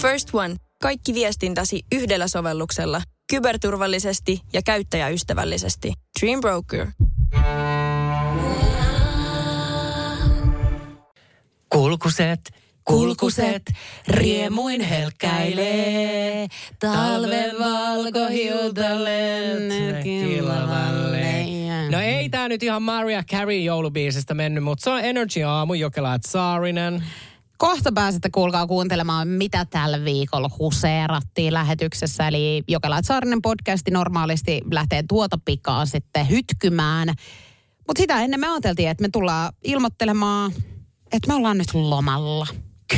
First One. Kaikki viestintäsi yhdellä sovelluksella. Kyberturvallisesti ja käyttäjäystävällisesti. Dream Broker. Kulkuset, kulkuset, riemuin helkkäilee. Talven valkohiutalle kilvalle. No ei tää nyt ihan Maria Carey joulubiisistä mennyt, mutta se on Energy Aamu, Jokelaat Saarinen. Kohta pääsette kuulkaa kuuntelemaan, mitä tällä viikolla huseerattiin lähetyksessä. Eli Jokelaat Saarinen podcasti normaalisti lähtee tuota pikaa sitten hytkymään. Mutta sitä ennen me ajateltiin, että me tullaan ilmoittelemaan, että me ollaan nyt lomalla.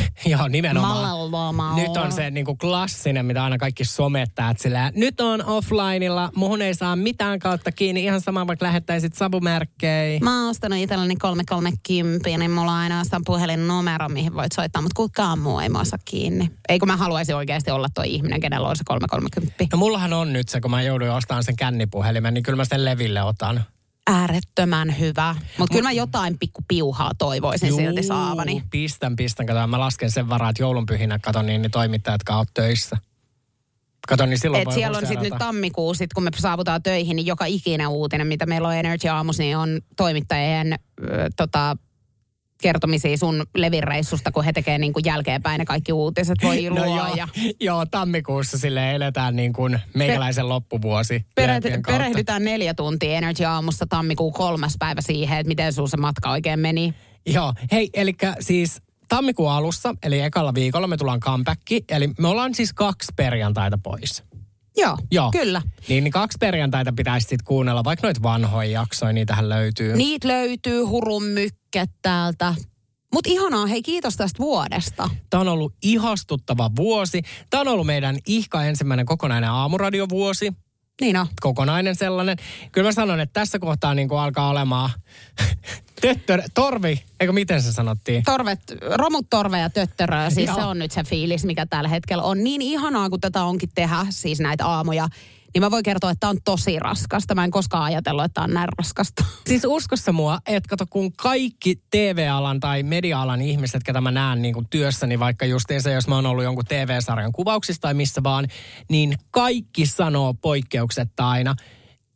Joo, nimenomaan. Malalla. Nyt on se niin kuin klassinen, mitä aina kaikki somettaa, sillä, nyt on offlineilla, muhun ei saa mitään kautta kiinni, ihan sama vaikka lähettäisit savumerkkejä. Mä oon ostanut itselleni 330, niin mulla on ainoastaan puhelinnumero, mihin voit soittaa, mutta kukaan muu ei mua saa kiinni. Eikö mä haluaisi oikeasti olla tuo ihminen, kenellä on se 330? No mullahan on nyt se, kun mä jouduin ostamaan sen kännipuhelimen, niin kyllä mä sen leville otan. Äärettömän hyvä. Mutta kyllä mä jotain pikku piuhaa toivoisin Juu, silti saavani. Pistän, pistän. Kato, mä lasken sen varaa, että joulunpyhinä katon niin, niin toimittajat, jotka on töissä. Kato, niin silloin Et voi siellä on sitten nyt huseerata. tammikuu, sit kun me saavutaan töihin, niin joka ikinen uutinen, mitä meillä on Energy Aamus, niin on toimittajien ö, tota, kertomisia sun levireissusta, kun he tekee niin kuin jälkeenpäin ne kaikki uutiset. Voi No luo joo, ja joo, tammikuussa sille eletään niin kuin meikäläisen loppuvuosi. Pere- lehtien kautta. perehdytään neljä tuntia Energy Aamussa tammikuun kolmas päivä siihen, että miten sun se matka oikein meni. Joo, hei, eli siis tammikuun alussa, eli ekalla viikolla me tullaan comebacki, eli me ollaan siis kaksi perjantaita pois. Joo, Joo. kyllä. Niin, niin kaksi perjantaita pitäisi sitten kuunnella, vaikka noita vanhoja jaksoja, niitähän löytyy. Niitä löytyy hurun mykket täältä. Mutta ihanaa, hei kiitos tästä vuodesta. Tämä on ollut ihastuttava vuosi. Tämä on ollut meidän ihka ensimmäinen kokonainen aamuradiovuosi. Niin on. Kokonainen sellainen. Kyllä mä sanon, että tässä kohtaa niin alkaa olemaan töttör, torvi, eikö miten se sanottiin? Torvet, romut, torve ja töttörö, siis Joo. se on nyt se fiilis, mikä tällä hetkellä on. Niin ihanaa, kun tätä onkin tehdä, siis näitä aamuja, niin mä voin kertoa, että tämä on tosi raskasta. Mä en koskaan ajatellut, että tämä on näin raskasta. Siis uskossa mua, että kato kun kaikki TV-alan tai media-alan ihmiset, ketä mä näen niin kuin työssäni, vaikka justiinsa jos mä oon ollut jonkun TV-sarjan kuvauksissa tai missä vaan, niin kaikki sanoo poikkeuksetta aina,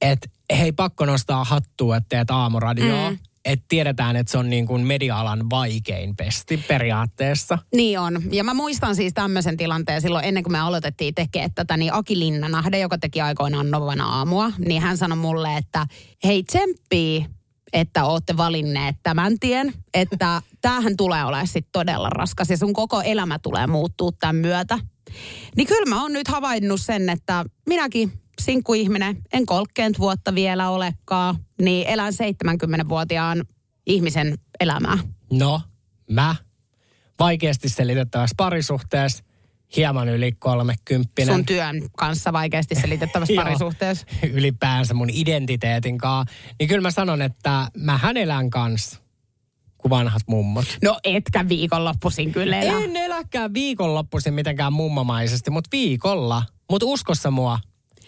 että hei pakko nostaa hattua, että teet aamuradioa. Mm. Että tiedetään, että se on niin kuin media-alan vaikein pesti periaatteessa. Niin on. Ja mä muistan siis tämmöisen tilanteen silloin ennen kuin me aloitettiin tekemään tätä, niin Aki Linnanahde, joka teki aikoinaan Novan aamua, niin hän sanoi mulle, että hei tsemppii, että ootte valinneet tämän tien, että tämähän tulee olemaan sitten todella raskas ja sun koko elämä tulee muuttuu tämän myötä. Niin kyllä mä oon nyt havainnut sen, että minäkin sinkkuihminen, en 30 vuotta vielä olekaan, niin elän 70-vuotiaan ihmisen elämää. No, mä vaikeasti selitettävässä parisuhteessa, hieman yli kolmekymppinen. sun työn kanssa vaikeasti selitettävässä parisuhteessa. ylipäänsä mun identiteetin kanssa, niin kyllä mä sanon, että mä elän kanssa kuin vanhat mummot. No etkä viikonloppuisin kyllä elä. En eläkään viikonloppuisin mitenkään mummamaisesti, mutta viikolla. Mutta uskossa mua,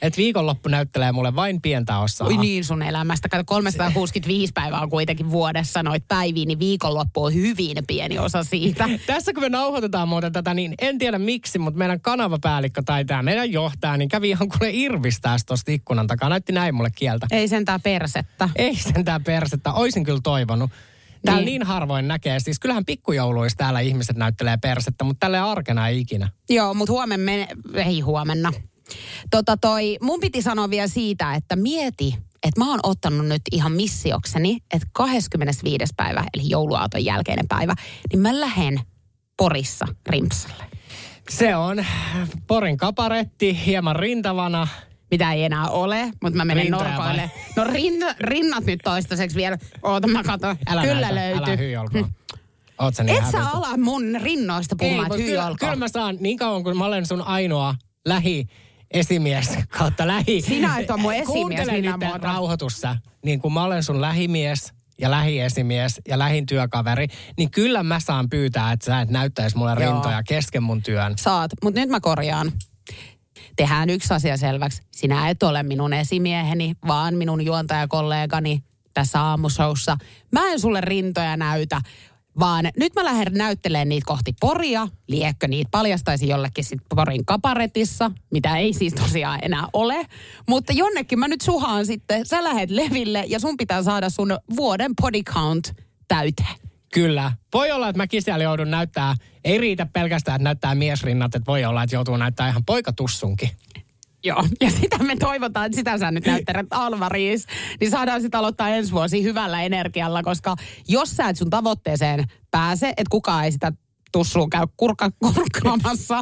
että viikonloppu näyttelee mulle vain pientä osaa. Oi niin sun elämästä. Kato 365 päivää on kuitenkin vuodessa noit päiviä, niin viikonloppu on hyvin pieni osa siitä. Tässä kun me nauhoitetaan muuten tätä, niin en tiedä miksi, mutta meidän kanavapäällikkö tai tämä meidän johtaja, niin kävi ihan kuule irvistää tuosta ikkunan takaa. Näytti näin mulle kieltä. Ei sentään persettä. Ei sentään persettä. Oisin kyllä toivonut. Täällä niin. Niin. harvoin näkee. Siis kyllähän pikkujouluissa täällä ihmiset näyttelee persettä, mutta tälle arkena ei ikinä. Joo, mutta huomenna, ei huomenna. Tota toi, mun piti sanoa vielä siitä, että mieti, että mä oon ottanut nyt ihan missiokseni, että 25. päivä, eli jouluaaton jälkeinen päivä, niin mä lähden Porissa Rimpsalle. Se on Porin kaparetti, hieman rintavana. mitä ei enää ole, mutta mä menen Rintoja norkoille. No rin, rinnat nyt toistaiseksi vielä. Oota mä katon. Älä Kyllä näytä, löytyy. älä olkoon. Oot sä niin Et sä ala mun rinnoista puhumaan, että hyi kyllä, kyllä mä saan niin kauan, kun mä olen sun ainoa lähi esimies kautta lähi. Sinä et ole mun esimies millään nyt muotoa. rauhoitussa. Niin kun mä olen sun lähimies ja lähiesimies ja lähin työkaveri, niin kyllä mä saan pyytää, että sä et näyttäisi mulle Joo. rintoja kesken mun työn. Saat, mutta nyt mä korjaan. Tehdään yksi asia selväksi. Sinä et ole minun esimieheni, vaan minun juontajakollegani tässä aamushowssa. Mä en sulle rintoja näytä, vaan nyt mä lähden näyttelemään niitä kohti Poria. Liekkö niitä paljastaisi jollekin sit Porin kaparetissa, mitä ei siis tosiaan enää ole. Mutta jonnekin mä nyt suhaan sitten. Sä lähet leville ja sun pitää saada sun vuoden body count täyteen. Kyllä. Voi olla, että mäkin siellä joudun näyttää, ei riitä pelkästään, että näyttää miesrinnat, että voi olla, että joutuu näyttää ihan poikatussunkin. Joo, ja sitä me toivotaan, että sitä sä nyt näyttelet Alvaris, niin saadaan sitä aloittaa ensi vuosi hyvällä energialla, koska jos sä et sun tavoitteeseen pääse, että kukaan ei sitä tussuun käy kurka, kurkkaamassa,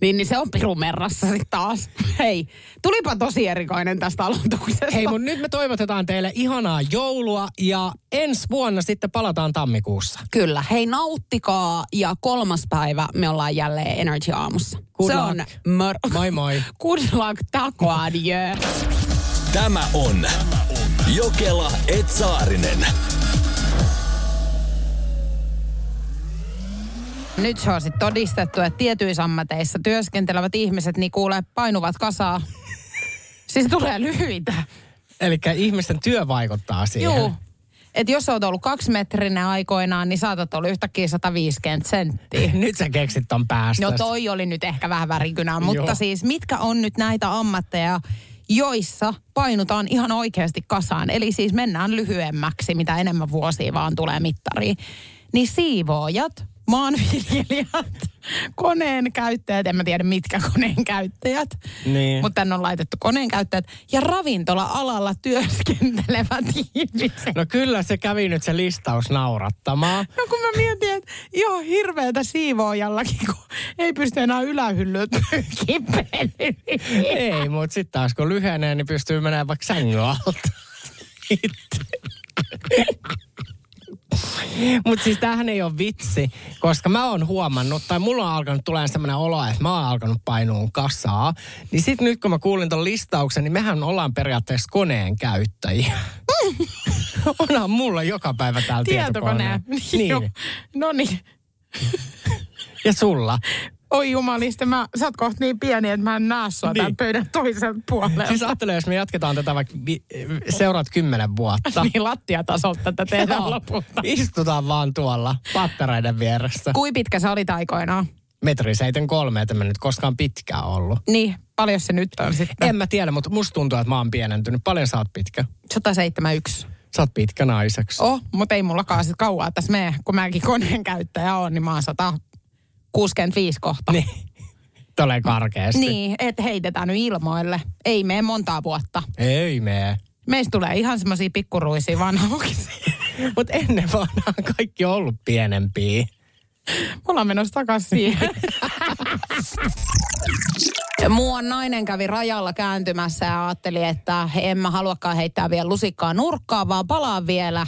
niin, niin se on pirumerrassa sitten taas. Hei, tulipa tosi erikoinen tästä aloituksesta. Hei, mutta nyt me toivotetaan teille ihanaa joulua ja ensi vuonna sitten palataan tammikuussa. Kyllä, hei nauttikaa ja kolmas päivä me ollaan jälleen Energy Aamussa. Good se luck. on mör- Moi moi. Good luck, tako adieu. Tämä on Jokela Etsaarinen. Nyt se on sitten todistettu, että tietyissä ammateissa työskentelevät ihmiset niin kuulee painuvat kasaa. siis tulee lyhyitä. Eli ihmisten työ vaikuttaa siihen. Joo. Että jos olet ollut kaksimetrinen aikoinaan, niin saatat olla yhtäkkiä 150 senttiä. Nyt sä keksit ton päästä. No toi oli nyt ehkä vähän värikynää, mutta Joo. siis mitkä on nyt näitä ammatteja, joissa painutaan ihan oikeasti kasaan. Eli siis mennään lyhyemmäksi, mitä enemmän vuosia vaan tulee mittariin. Niin siivoojat, maanviljelijät, koneen käyttäjät, en mä tiedä mitkä koneen käyttäjät, Niin. mutta tänne on laitettu koneen käyttäjät ja ravintola-alalla työskentelevät ihmiset. No kyllä se kävi nyt se listaus naurattamaan. No kun mä mietin, että ihan hirveätä siivoojallakin, kun ei pysty enää ylähyllyt Ei, mutta sitten taas kun lyhenee, niin pystyy menemään vaikka sängyn alta. Mutta siis tämähän ei ole vitsi, koska mä oon huomannut, tai mulla on alkanut tulee sellainen olo, että mä oon alkanut painuun kasaa. Niin sitten nyt kun mä kuulin ton listauksen, niin mehän ollaan periaatteessa koneen käyttäjiä. Onhan mulla joka päivä täällä Tietokone. tietokone. Joo. Niin. No niin. Ja sulla. Oi jumalista, mä, sä oot kohta niin pieni, että mä en näe sua Niin. tämän pöydän toisella puolella. Siis ajattele, jos me jatketaan tätä vaikka vi- seuraat kymmenen vuotta. niin lattiatasolta tätä tehdään Joo. lopulta. Istutaan vaan tuolla pattereiden vieressä. Kui pitkä sä olit aikoinaan? Metri 73, että mä nyt koskaan pitkään ollut. Niin, paljon se nyt on sitten? En mä tiedä, mutta musta tuntuu, että mä oon pienentynyt. Paljon sä oot pitkä? 171. Sä oot pitkä naiseksi. Oh, mutta ei mullakaan sit kauaa tässä mene, kun mäkin koneen käyttäjä on, niin mä oon 165 kohta. Niin. Tulee karkeasti. Niin, että heitetään nyt ilmoille. Ei mene montaa vuotta. Ei mee. Meistä tulee ihan semmoisia pikkuruisia vanhuksia. Mutta ennen vanhaan kaikki on ollut pienempiä. Me ollaan menossa takaisin siihen. Muuan nainen kävi rajalla kääntymässä ja ajatteli, että en mä haluakaan heittää vielä lusikkaa nurkkaan, vaan palaan vielä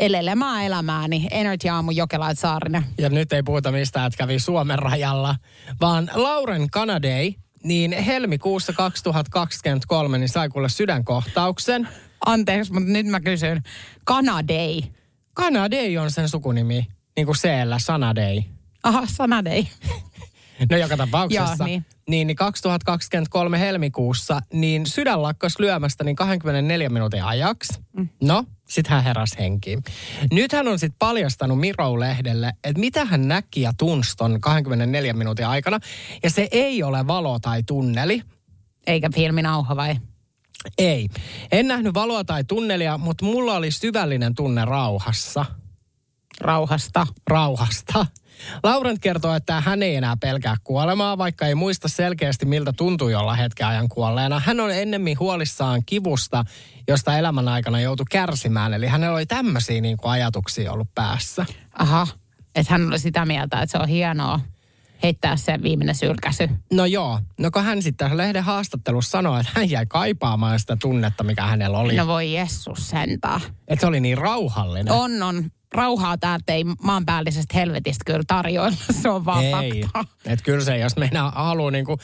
elelemään elämääni. Energy Aamu Jokela Saarinen. Ja nyt ei puhuta mistään, että kävi Suomen rajalla, vaan Lauren Kanadei, niin helmikuussa 2023 niin sai kuulla sydänkohtauksen. Anteeksi, mutta nyt mä kysyn. Kanadei. Kanadei on sen sukunimi, niin kuin C-llä, Sanadei. Aha, Sanadei. No joka tapauksessa. Joo, niin. Niin, niin 2023 helmikuussa, niin sydän lakkasi lyömästä niin 24 minuutin ajaksi. Mm. No, sitten hän heräsi henkiin. Nyt hän on sitten paljastanut Miro-lehdelle, että mitä hän näki ja tunsi ton 24 minuutin aikana. Ja se ei ole valo tai tunneli. Eikä filminauha vai? Ei. En nähnyt valoa tai tunnelia, mutta mulla oli syvällinen tunne rauhassa. Rauhasta. rauhasta. Laurent kertoo, että hän ei enää pelkää kuolemaa, vaikka ei muista selkeästi miltä tuntui olla hetken ajan kuolleena. Hän on ennemmin huolissaan kivusta, josta elämän aikana joutui kärsimään. Eli hänellä oli tämmöisiä niin kuin ajatuksia ollut päässä. Aha. Että hän oli sitä mieltä, että se on hienoa heittää se viimeinen sylkäsy. No joo, no kun hän sitten lehden haastattelussa sanoi, että hän jäi kaipaamaan sitä tunnetta, mikä hänellä oli. No voi Jessus sentään. Että se oli niin rauhallinen. On, on. Rauhaa täältä ei maanpäällisestä helvetistä kyllä tarjoilla. Se on vaan Ei. fakta. Että kyllä se, jos meinaa haluaa niinku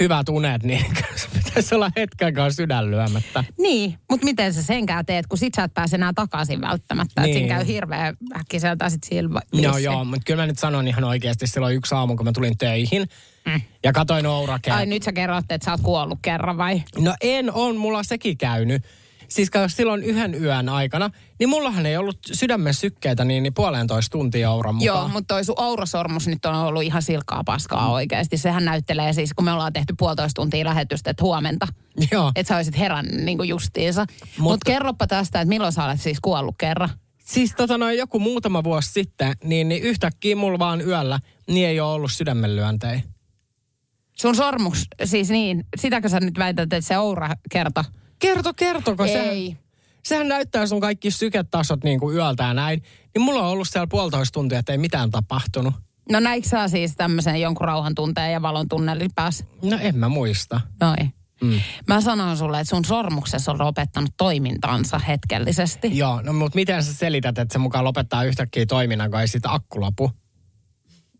hyvät unet, niin pitäisi olla hetkenkaan sydän lyömättä. Niin, mutta miten sä senkään teet, kun sit sä et pääse enää takaisin välttämättä. Niin. Niin. Siinä käy hirveän äkkiseltä sit silmä. Joo, joo, mutta kyllä mä nyt sanon ihan oikeasti silloin yksi aamu, kun mä tulin töihin mm. ja katoin Ourakea. Ai nyt sä kerrotte, että sä oot kuollut kerran vai? No en on, mulla sekin käynyt. Siis silloin yhden yön aikana, niin mullahan ei ollut sydämen sykkeitä niin, niin puolentoista tuntia auran mukaan. Joo, mutta toi sun aurasormus nyt on ollut ihan silkkaa paskaa oikeasti. Sehän näyttelee siis, kun me ollaan tehty puolitoista tuntia lähetystä, että huomenta. Joo. Että sä olisit herännyt niin kuin justiinsa. Mutta Mut kerropa tästä, että milloin sä olet siis kuollut kerran. Siis tota noin joku muutama vuosi sitten, niin, niin yhtäkkiä mulla vaan yöllä, niin ei ole ollut sydämenlyöntejä. Sun sormus, siis niin, sitäkö sä nyt väität, että se aura kerta? Kerto, kertoko se? Ei. Sehän näyttää sun kaikki syketasot niin kuin yöltä ja näin. Niin mulla on ollut siellä puolitoista tuntia, että ei mitään tapahtunut. No näikö sä siis tämmöisen jonkun rauhan tunteen ja valon tunnelin päässä? No en mä muista. Noin. Mm. Mä sanoin sulle, että sun sormuksessa on lopettanut toimintansa hetkellisesti. Joo, no mutta miten sä selität, että se mukaan lopettaa yhtäkkiä toiminnan, kun ei siitä akku lopu?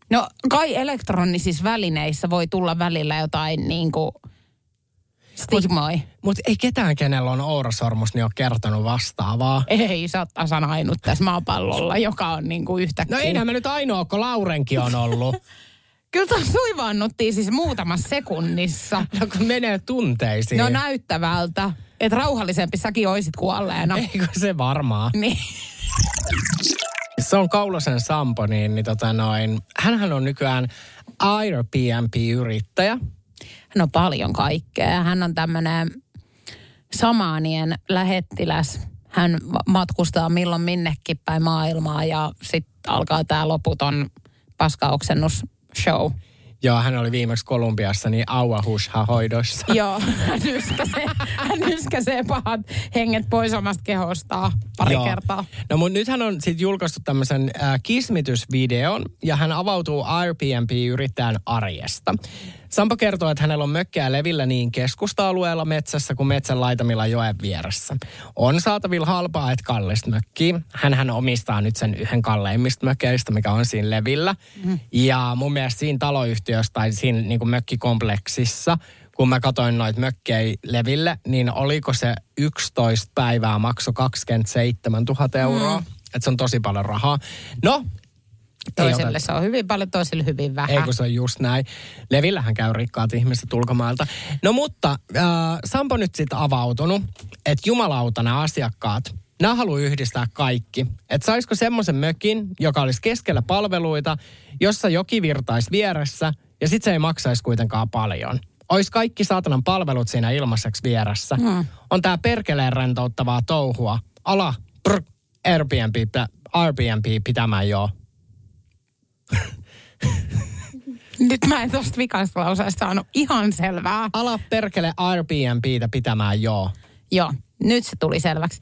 No kai elektronisissa välineissä voi tulla välillä jotain niin kuin stigmoi. Mutta ei ketään, kenellä on ourasormus, niin ole kertonut vastaavaa. Ei, sä oot tasan ainut tässä maapallolla, joka on niin kuin yhtäkkiä. No ei mä nyt ainoa, kun Laurenkin on ollut. Kyllä taas suivaannuttiin siis muutamassa sekunnissa. no kun menee tunteisiin. No näyttävältä. Että rauhallisempi säkin oisit kuolleena. Eikö se varmaa? Niin. Se on Kaulosen Sampo, niin, niin tota noin, hänhän on nykyään Airbnb-yrittäjä. Hän on paljon kaikkea. Hän on tämmöinen samaanien lähettiläs. Hän ma- matkustaa milloin minnekin päin maailmaa ja sitten alkaa tämä loputon paskaoksennus show. Joo, hän oli viimeksi Kolumbiassa niin auahusha hoidossa. Joo, hän yskäsee, hän yskäsee pahat henget pois omasta kehostaan pari Joo. kertaa. No mutta nyt hän on sitten julkaistu tämmöisen äh, kismitysvideon ja hän avautuu Airbnb-yrittäjän arjesta. Sampo kertoo, että hänellä on mökkejä levillä niin keskusta-alueella metsässä kuin metsän laitamilla joen vieressä. On saatavilla halpaa et kallista mökkiä. Hänhän omistaa nyt sen yhden kalleimmista mökeistä, mikä on siinä levillä. Mm. Ja mun mielestä siinä taloyhtiössä tai siinä niin kuin mökkikompleksissa, kun mä katsoin noita mökkejä leville, niin oliko se 11 päivää makso 27 000 euroa. Mm. Että se on tosi paljon rahaa. No, Toisille oteta- se on hyvin paljon, toisille hyvin vähän. ei kun se on just näin. Levillähän käy rikkaat ihmiset ulkomailta. No mutta äh, Sampo nyt sitten avautunut, että jumalauta nämä asiakkaat, nämä haluaa yhdistää kaikki. Että saisiko semmoisen mökin, joka olisi keskellä palveluita, jossa joki virtaisi vieressä ja sitten se ei maksaisi kuitenkaan paljon. Ois kaikki saatanan palvelut siinä ilmaiseksi vieressä. Hmm. On tää perkeleen rentouttavaa touhua. Ala, brr, Airbnb, Airbnb pitämään joo. Nyt mä en tosta vikasta lauseesta saanut ihan selvää. Ala perkele Airbnbtä pitämään joo. Joo, nyt se tuli selväksi.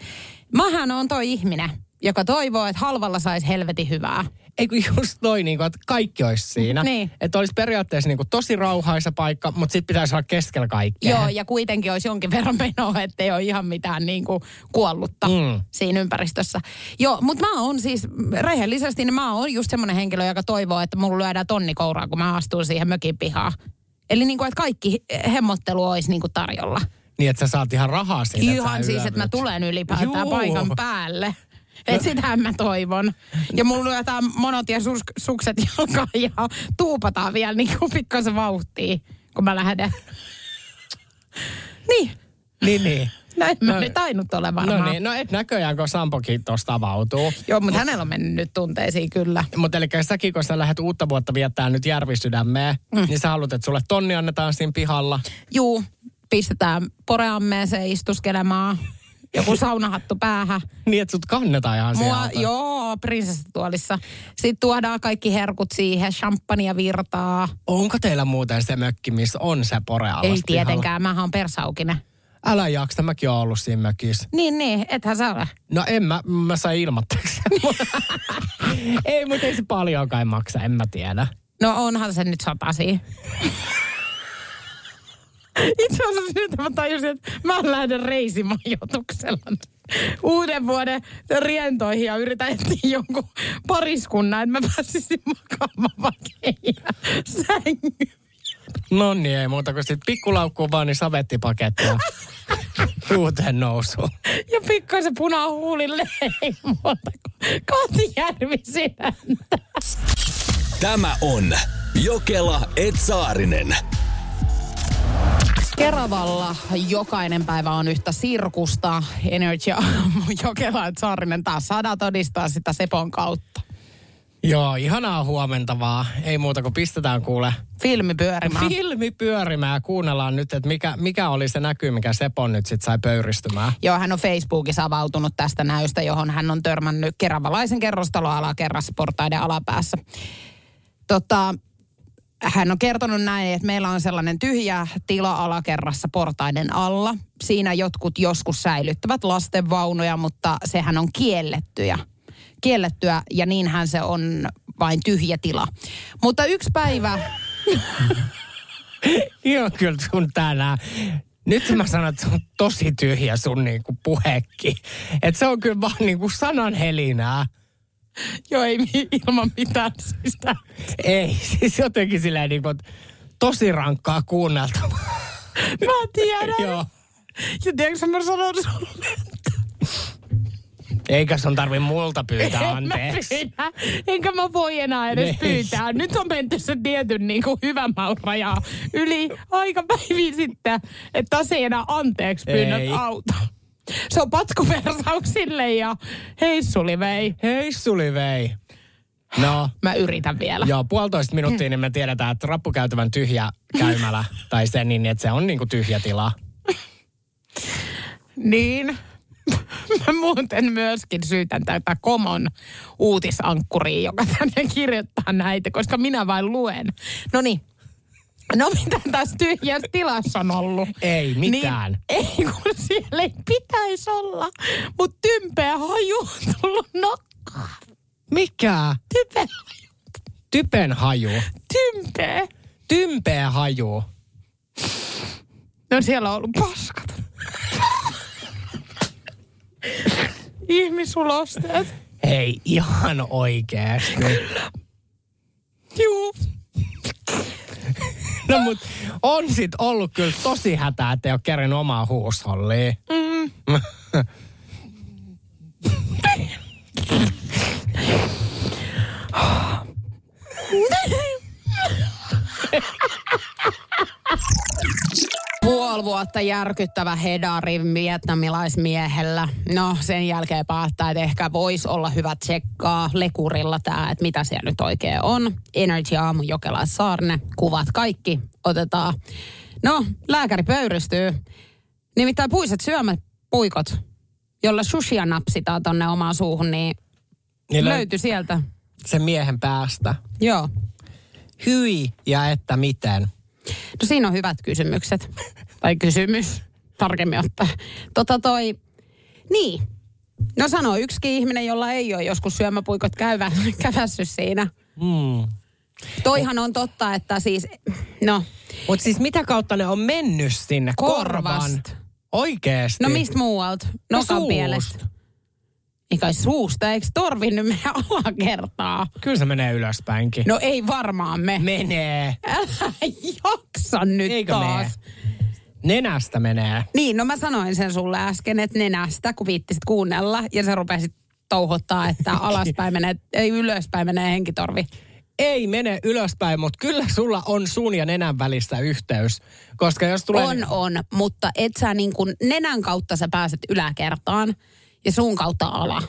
Mähän on toi ihminen, joka toivoo, että halvalla saisi helvetin hyvää. Ei kun just toi, niin kuin, että kaikki olisi siinä. Niin. Että olisi periaatteessa niin kuin, tosi rauhaisa paikka, mutta sitten pitäisi olla keskellä kaikkea. Joo, ja kuitenkin olisi jonkin verran menoa, ettei ole ihan mitään niin kuin kuollutta Mm. siinä ympäristössä. Joo, mutta mä oon siis rehellisesti, niin mä oon just semmoinen henkilö, joka toivoo, että mulla lyödään tonni kouraa, kun mä astun siihen mökin pihaan. Eli niin kuin, että kaikki hemmottelu olisi niin kuin tarjolla. Niin, että sä saat ihan rahaa siitä. Ihan siis, että mä tulen ylipäätään Juu. paikan päälle. Et sitähän mä toivon. Ja mulla lyötään monot ja sus, sukset jalkaan ja tuupataan vielä niin kuin pikkasen vauhtia, kun mä lähden. niin, Niin, niin. näin mä No- nyt ainut ole varmaan. No niin, no et näköjään, kun Sampokin tuosta avautuu. Joo, mutta hänellä on mennyt nyt tunteisiin kyllä. Mutta eli säkin, kun sä lähdet uutta vuotta viettää nyt järvisydämeen, mm. niin sä haluat, että sulle tonni annetaan siinä pihalla. Juu, pistetään poreammeeseen istuskelemaan. Joku saunahattu päähän. Niin, että sut kannetaan ihan Mua, joo, prinsessatuolissa. Sitten tuodaan kaikki herkut siihen, champagnea virtaa. Onko teillä muuten se mökki, missä on se pore Ei pihalla? tietenkään, mä oon persaukinen. Älä jaksa, mäkin oon ollut siinä mökissä. Niin, niin, ethän sä ole. No en mä, mä sain ilmatteeksi. ei, mutta ei se paljon kai maksa, en mä tiedä. No onhan se nyt satasi. Itse asiassa nyt mä tajusin, että mä lähden reisimajoituksella uuden vuoden rientoihin ja yritän etsiä jonkun pariskunnan, että mä pääsisin makaamaan vaikka sängyyn. No niin, ei muuta kuin sit pikkulaukkuun vaan niin savettipakettia uuteen nousuun. Ja pikkasen punahuulille ei muuta kuin Kati Järvi sydäntä. Tämä on Jokela Etsaarinen. Keravalla jokainen päivä on yhtä sirkusta. Energy Aamu Jokela ja Saarinen taas saadaan todistaa sitä Sepon kautta. Joo, ihanaa huomenta vaan. Ei muuta kuin pistetään kuule Filmi pyörimään. filmi pyörimään ja kuunnellaan nyt, että mikä, mikä oli se näky, mikä Sepon nyt sitten sai pöyristymään. Joo, hän on Facebookissa avautunut tästä näystä, johon hän on törmännyt keravalaisen kerrostalon alakerrassa portaiden alapäässä. Tota, hän on kertonut näin, että meillä on sellainen tyhjä tila alakerrassa portaiden alla. Siinä jotkut joskus säilyttävät lastenvaunuja, mutta sehän on kiellettyjä. Kiellettyä ja niinhän se on vain tyhjä tila. Mutta yksi päivä, Joo, kyllä sun tänään. Nyt mä sanon, että se on tosi tyhjä sun niinku puhekki. Että se on kyllä vaan niinku sananhelinää. Jo ei ilman mitään syystä. Ei, siis jotenkin silleen niinku, että tosi rankkaa kuunneltavaa. Mä tiedän. Joo. Ja tiedätkö mä sanon sulle? Eikä sun tarvi multa pyytää En mä anteeksi. pyydä. Enkä mä voi enää edes Ei. pyytää. Nyt on menty se tietyn niin kuin hyvän maun yli aikapäiviä sitten, että taas ei enää anteeksi pyynnöt auta. Se on patkuversauksille ja. Hei suli vei. No, Mä yritän vielä. joo, puolitoista minuuttia, niin me tiedetään, että rappukäytävän tyhjä käymälä, tai se niin, että se on niinku tyhjä tila. Niin. Mä muuten myöskin syytän tätä Komon uutisankkuria, joka tänne kirjoittaa näitä, koska minä vain luen. No niin. No mitä tässä tyhjässä tilassa on ollut? Ei mitään. Niin, ei kun siellä ei pitäisi olla, mutta tympeä haju on tullut nokkaan. Mikä? Tympeä haju. Typen haju. Tympeä. Tympeä haju. No siellä on ollut paskat. Ihmisulosteet. Hei, ihan oikeesti. Juu. No mut on sit ollut kyllä tosi hätää, että ei ole kerran omaa huushollia. Mm. Puoli vuotta järkyttävä hedari vietnamilaismiehellä. No sen jälkeen päättää, että ehkä voisi olla hyvä tsekkaa lekurilla tämä, että mitä siellä nyt oikein on. Energy Aamu Jokela Saarne, kuvat kaikki otetaan. No, lääkäri pöyristyy. Nimittäin puiset syömät puikot, jolla sushia napsitaan tonne omaan suuhun, niin Niin lö- löytyi sieltä. sen miehen päästä. Joo. Hyi ja että miten. No siinä on hyvät kysymykset. tai kysymys, tarkemmin ottaen. Tota toi, niin. No sano yksikin ihminen, jolla ei ole joskus syömäpuikot käyvä, kävässyt siinä. Mm. Toihan on totta, että siis, no, Mutta siis mitä kautta ne on mennyt sinne? Korvan. Korvast. Oikeesti? no mistä muualta? Nokan suusta. pielestä. Eikä kai suusta, eikö torvinnyt meidän alakertaa? Kyllä se menee ylöspäinkin. No ei varmaan me. Menee. Älä jaksa nyt Eikö taas. mene? Nenästä menee. Niin, no mä sanoin sen sulle äsken, että nenästä, kun viittisit kuunnella, ja sä rupesit touhottaa, että alaspäin menee, ei ylöspäin menee henkitorvi. Ei mene ylöspäin, mutta kyllä sulla on suun ja nenän välissä yhteys. Koska jos tulee... On, on, mutta et sä niin kuin nenän kautta sä pääset yläkertaan ja suun kautta ala.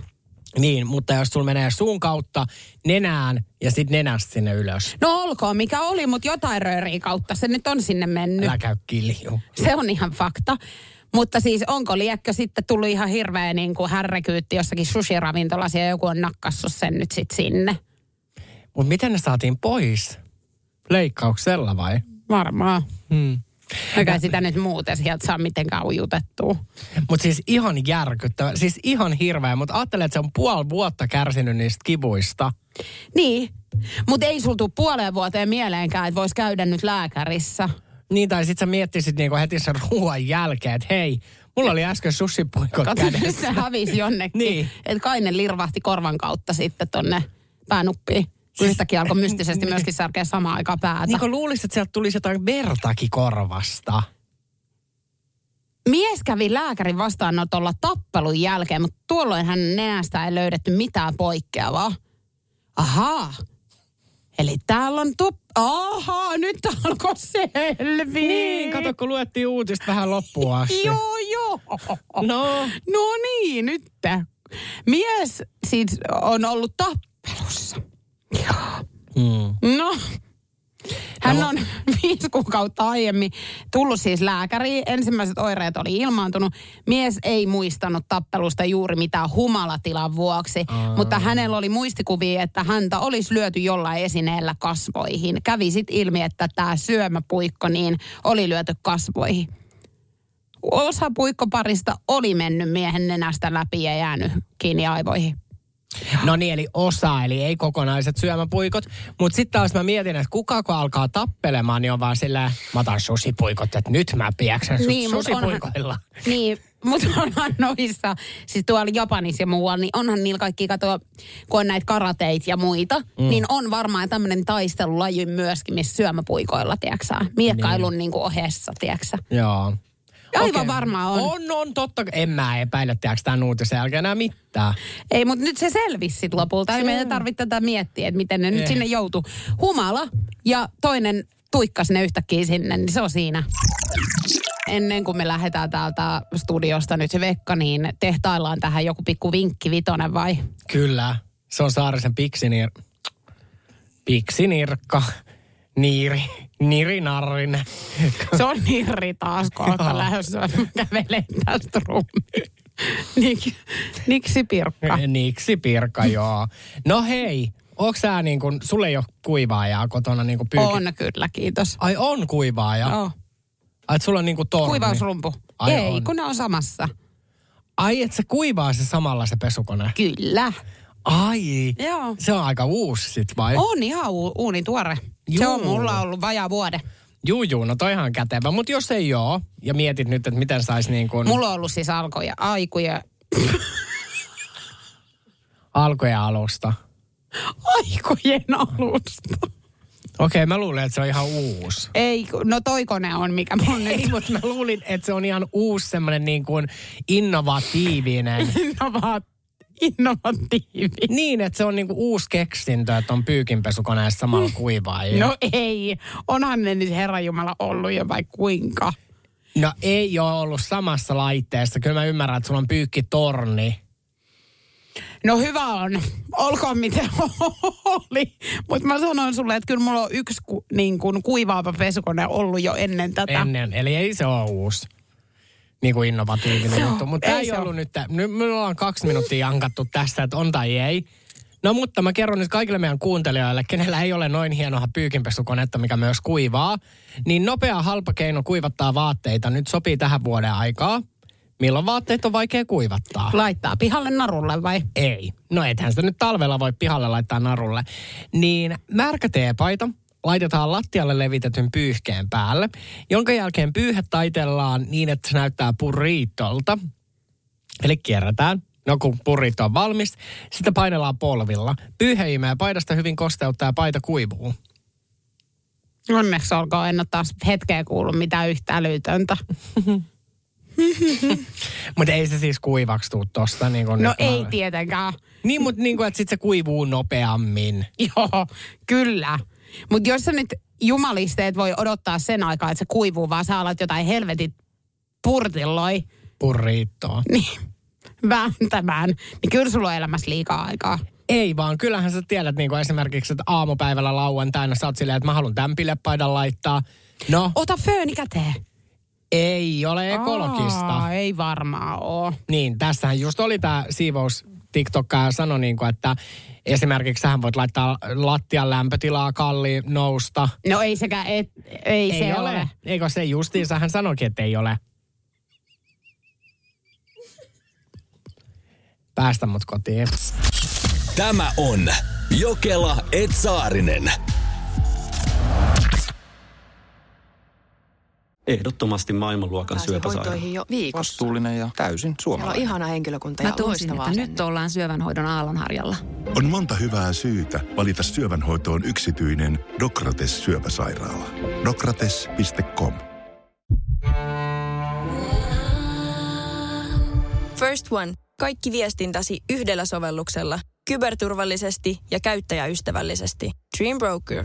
Niin, mutta jos sulla menee suun kautta nenään ja sitten nenästä sinne ylös. No olkoon mikä oli, mutta jotain rööriä kautta se nyt on sinne mennyt. Älä käy kilju. Se on ihan fakta. Mutta siis onko liekkö sitten tullut ihan hirveä niin kuin härrekyytti jossakin sushi-ravintolassa ja joku on nakkassut sen nyt sitten sinne? Mutta miten ne saatiin pois? Leikkauksella vai? Varmaan. Hmm. Eikä sitä nyt muuten sieltä saa mitenkään ujutettua. Mutta siis ihan järkyttävä, siis ihan hirveä. Mutta ajattelen, että se on puoli vuotta kärsinyt niistä kivuista. Niin, mutta ei sultu puoleen vuoteen mieleenkään, että voisi käydä nyt lääkärissä. Niin, tai sit sä miettisit niinku heti sen ruoan jälkeen, että hei, mulla oli äsken sussipuikot Kato, nyt kädessä. se hävisi jonnekin. Niin. Että kai ne lirvahti korvan kautta sitten tonne päänuppiin. Yhtäkkiä alkoi mystisesti myöskin särkeä samaan aikaan päätä. Niin kuin luulisit, että sieltä tulisi jotain vertakin korvasta. Mies kävi lääkärin vastaanotolla tappelun jälkeen, mutta tuolloin hän nenästä ei löydetty mitään poikkeavaa. Ahaa. Eli täällä on top... Aha, nyt alkoi selviä. Niin, kato kun luettiin uutista vähän loppuun asti. Joo, joo. No, No niin, nyt. Mies siis on ollut tappelussa. Mm. No, hän on viisi kuukautta aiemmin tullut siis lääkäriin. Ensimmäiset oireet oli ilmaantunut. Mies ei muistanut tappelusta juuri mitään humalatilan vuoksi, Aa. mutta hänellä oli muistikuvia, että häntä olisi lyöty jollain esineellä kasvoihin. Kävi sitten ilmi, että tämä syömäpuikko niin oli lyöty kasvoihin. Osa puikkoparista oli mennyt miehen nenästä läpi ja jäänyt kiinni aivoihin. No niin, eli osa, eli ei kokonaiset syömäpuikot. Mutta sitten taas mä mietin, että kuka kun alkaa tappelemaan, niin on vaan sillä, mä otan susipuikot, että nyt mä piäksän sut Niin, mut susipuikoilla. Niin, mutta onhan noissa, siis tuolla Japanissa ja muualla, niin onhan niillä kaikki, katoa, kun on näitä karateit ja muita, mm. niin on varmaan tämmöinen taistelulaji myöskin, missä syömäpuikoilla, tiedätkö Miekkailun niin. niin kuin ohessa, tiedätkö Joo. Aivan Okei. varmaan on. On, on, totta. En mä epäile, tiedätkö tämän uutisen jälkeen enää mitään. Ei, mutta nyt se selvisi sit lopulta. Ei meidän tarvitse tätä miettiä, että miten ne nyt Eh. sinne joutuu. Humala ja toinen tuikkas ne yhtäkkiä sinne, niin se on siinä. Ennen kuin me lähdetään täältä studiosta nyt se Vekka, niin tehtaillaan tähän joku pikku vinkki vitonen vai? Kyllä. Se on Saarisen piksinir... Piksinirkka. Niiri. Nirinarrinen. Se on nirri taas kohta Joo. lähdössä. Kävelee tästä rummiin. Nik, niksi pirkka. Niksi Pirkka, joo. No hei, onks sä niin kuin, sulle ei ole kuivaajaa kotona niin kuin pyyki? On kyllä, kiitos. Ai on kuivaaja? Joo. Ai et sulla on niin kuin torni? Kuivausrumpu. Ai Ei, on. kun ne on samassa. Ai et se kuivaa se samalla se pesukone? Kyllä. Ai. Joo. Se on aika uusi sit vai? On ihan u- uuni tuore. Se on Juu. mulla ollut vajaa vuode. Juu, juu, no toihan on kätevä. Mutta jos ei oo, ja mietit nyt, että miten sais niin kuin Mulla on ollut siis alkoja, aikuja. alkuja alusta. Aikojen alusta. Okei, mä luulen, että se on ihan uusi. Ei, no toi kone on, mikä mun nyt Ei, mutta mä luulin, että se on ihan uusi semmoinen niin kuin innovatiivinen. innova- innovatiivi. Niin, että se on niinku uusi keksintö, että on pyykinpesukoneessa samalla kuivaa. No ei, onhan ne nyt Herra Jumala ollut jo vai kuinka. no ei ole ollut samassa laitteessa. Kyllä mä ymmärrän, että sulla on pyykkitorni. No hyvä on, olkoon miten oli. Mutta mä sanoin sulle, että kyllä mulla on yksi ku, niin kuin kuivaava pesukone ollut jo ennen tätä. Ennen, eli ei se ole uusi. Niin kuin innovatiivinen juttu. Mutta ei tämä ei ollut nyt, nyt me ollaan kaksi minuuttia jankattu tästä, että on tai ei. No mutta mä kerron nyt kaikille meidän kuuntelijoille, kenellä ei ole noin hienoa pyykinpesukonetta, mikä myös kuivaa, niin nopea halpa keino kuivattaa vaatteita nyt sopii tähän vuoden aikaa. Milloin vaatteet on vaikea kuivattaa? Laittaa pihalle narulle vai? Ei. No ethän sitä nyt talvella voi pihalle laittaa narulle. Niin märkä teepaita laitetaan lattialle levitetyn pyyhkeen päälle, jonka jälkeen pyyhe taitellaan niin, että se näyttää purriitolta. Eli kierretään. No kun purriitto on valmis, sitä painellaan polvilla. Pyyhe imee paidasta hyvin kosteutta ja paita kuivuu. Onneksi olkoon, en ole taas hetkeä kuullut mitään yhtä älytöntä. Mutta ei se siis kuivaksi tuu tosta. Niin kuin No ei mä- tietenkään. Niin, mutta niin että sit se kuivuu nopeammin. Joo, kyllä. Mutta jos sä nyt jumalisteet voi odottaa sen aikaa, että se kuivuu, vaan sä alat jotain helvetit purtilloi, Purriittoa. niin vääntämään, niin kyllä sulla on elämässä liikaa aikaa. Ei vaan, kyllähän sä tiedät niin kuin esimerkiksi, että aamupäivällä lauantaina sä oot silleen, että mä haluan tämän pilepaidan laittaa. No, Ota fööni käteen. ei ole ekologista. Aa, ei varmaan oo. Niin, tässähän just oli tämä siivous TikTokkaaja sanoi, niin kuin, että esimerkiksi sähän voit laittaa lattian lämpötilaa kalli nousta. No ei sekä, et, ei, se ole. ole. Eikö se justiinsa hän sanoikin, että ei ole. Päästä mut kotiin. Tämä on Jokela Etsaarinen. Ehdottomasti maailmanluokan Pääsin syöpäsairaala. hoitoihin jo viikossa. Vastuullinen ja täysin Siellä on suomalainen. ihana henkilökunta Mä ja tunsin, loistava että asenne. nyt ollaan syövänhoidon aallonharjalla. On monta hyvää syytä valita syövänhoitoon yksityinen Dokrates syöpäsairaala. Dokrates.com First One. Kaikki viestintäsi yhdellä sovelluksella. kyberturvallisesti ja käyttäjäystävällisesti. Dream Broker.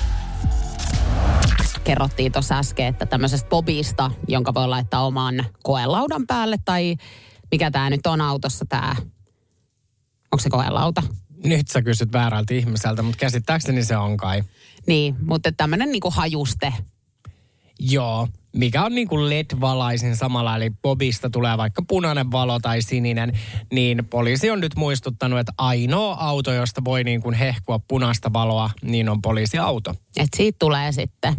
Kerrottiin tuossa äsken, että tämmöisestä Bobista, jonka voi laittaa oman koelaudan päälle, tai mikä tämä nyt on autossa tämä, onko se koelauta? Nyt sä kysyt väärältä ihmiseltä, mutta käsittääkseni se on kai. Niin, mutta tämmöinen niinku hajuste. Joo, mikä on niin kuin LED-valaisin samalla, eli Bobista tulee vaikka punainen valo tai sininen, niin poliisi on nyt muistuttanut, että ainoa auto, josta voi niin kuin hehkua punaista valoa, niin on poliisiauto. Et siitä tulee sitten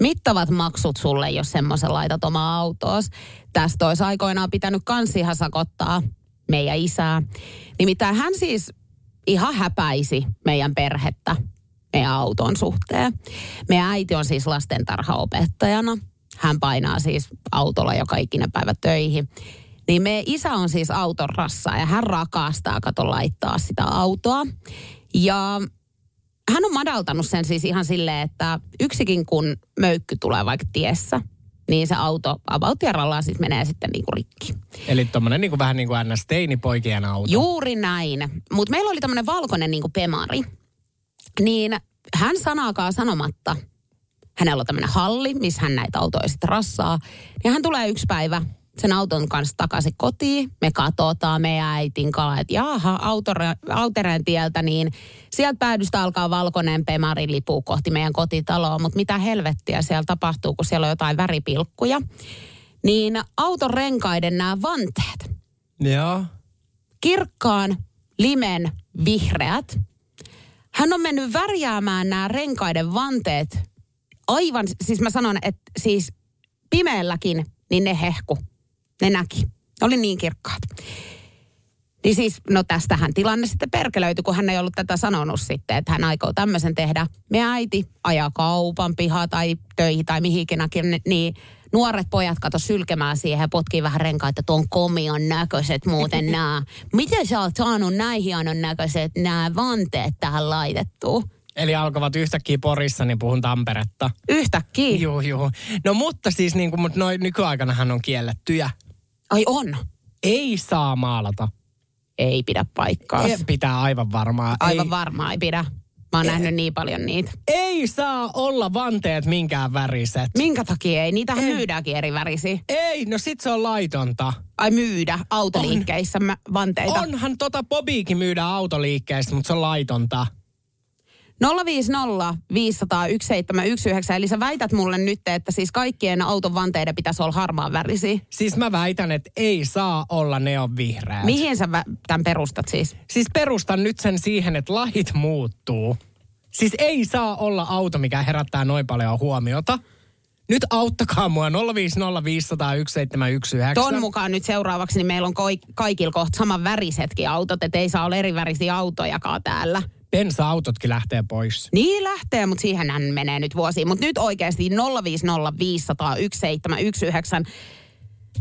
mittavat maksut sulle, jos semmoisen laitat omaa autoos. Tästä olisi aikoinaan pitänyt kans ihan sakottaa meidän isää. Nimittäin hän siis ihan häpäisi meidän perhettä meidän auton suhteen. Meidän äiti on siis lastentarhaopettajana. Hän painaa siis autolla joka ikinen päivä töihin. Niin meidän isä on siis auton rassa ja hän rakastaa kato laittaa sitä autoa. Ja hän on madaltanut sen siis ihan silleen, että yksikin kun möykky tulee vaikka tiessä, niin se auto avautierallaan siis menee sitten niinku rikki. Eli tommonen niin kuin vähän niin kuin ns. teinipoikien auto. Juuri näin. Mutta meillä oli tämmöinen valkoinen niinku pemari. Niin hän sanaakaan sanomatta, hänellä on tämmöinen halli, missä hän näitä autoja sitten rassaa. Ja hän tulee yksi päivä sen auton kanssa takaisin kotiin. Me katsotaan meidän äitin kanssa, että jaha, autoreen tieltä, niin sieltä päädystä alkaa valkoinen pemari lipuu kohti meidän kotitaloa. Mutta mitä helvettiä siellä tapahtuu, kun siellä on jotain väripilkkuja. Niin auton renkaiden nämä vanteet, Joo. kirkkaan, limen, vihreät. Hän on mennyt värjäämään nämä renkaiden vanteet aivan, siis mä sanon, että siis pimeälläkin, niin ne hehku. Ne näki. Ne oli niin kirkkaat. Niin siis, no tästähän tilanne sitten perkelöity, kun hän ei ollut tätä sanonut sitten, että hän aikoo tämmöisen tehdä. Me äiti ajaa kaupan pihaa tai töihin tai mihinkinäkin, niin nuoret pojat kato sylkemään siihen ja potkii vähän renkaita, että on komion näköiset muuten nämä. Miten sä oot saanut näin hienon näköiset nämä vanteet tähän laitettua? Eli alkavat yhtäkkiä Porissa, niin puhun Tamperetta. Yhtäkkiä. Juu, juu. No mutta siis niin kuin, mutta noin nykyaikanahan on kiellettyjä. Ai on. Ei saa maalata. Ei pidä paikkaa. Ei pitää aivan varmaa. Aivan ei, varmaa ei pidä. Mä oon nähnyt niin paljon niitä. ei saa olla vanteet minkään väriset. Minkä takia ei? Niitähän myydäänkin eri värisiä. Ei, no sit se on laitonta. Ai myydä autoliikkeissä mä- vanteita. Onhan tota Bobiikin myydä autoliikkeistä, mutta se on laitonta. 050 500 1719. Eli sä väität mulle nyt, että siis kaikkien auton vanteiden pitäisi olla harmaan värisiä. Siis mä väitän, että ei saa olla neon vihreät. Mihin sä vä- tämän perustat siis? Siis perustan nyt sen siihen, että lait muuttuu. Siis ei saa olla auto, mikä herättää noin paljon huomiota. Nyt auttakaa mua 050 500 1719. Ton mukaan nyt seuraavaksi niin meillä on kaikilla kohta saman värisetkin autot, että ei saa olla eri värisiä autojakaan täällä. Bensa-autotkin lähtee pois. Niin lähtee, mutta siihenhän menee nyt vuosi. Mutta nyt oikeasti 050 500 1719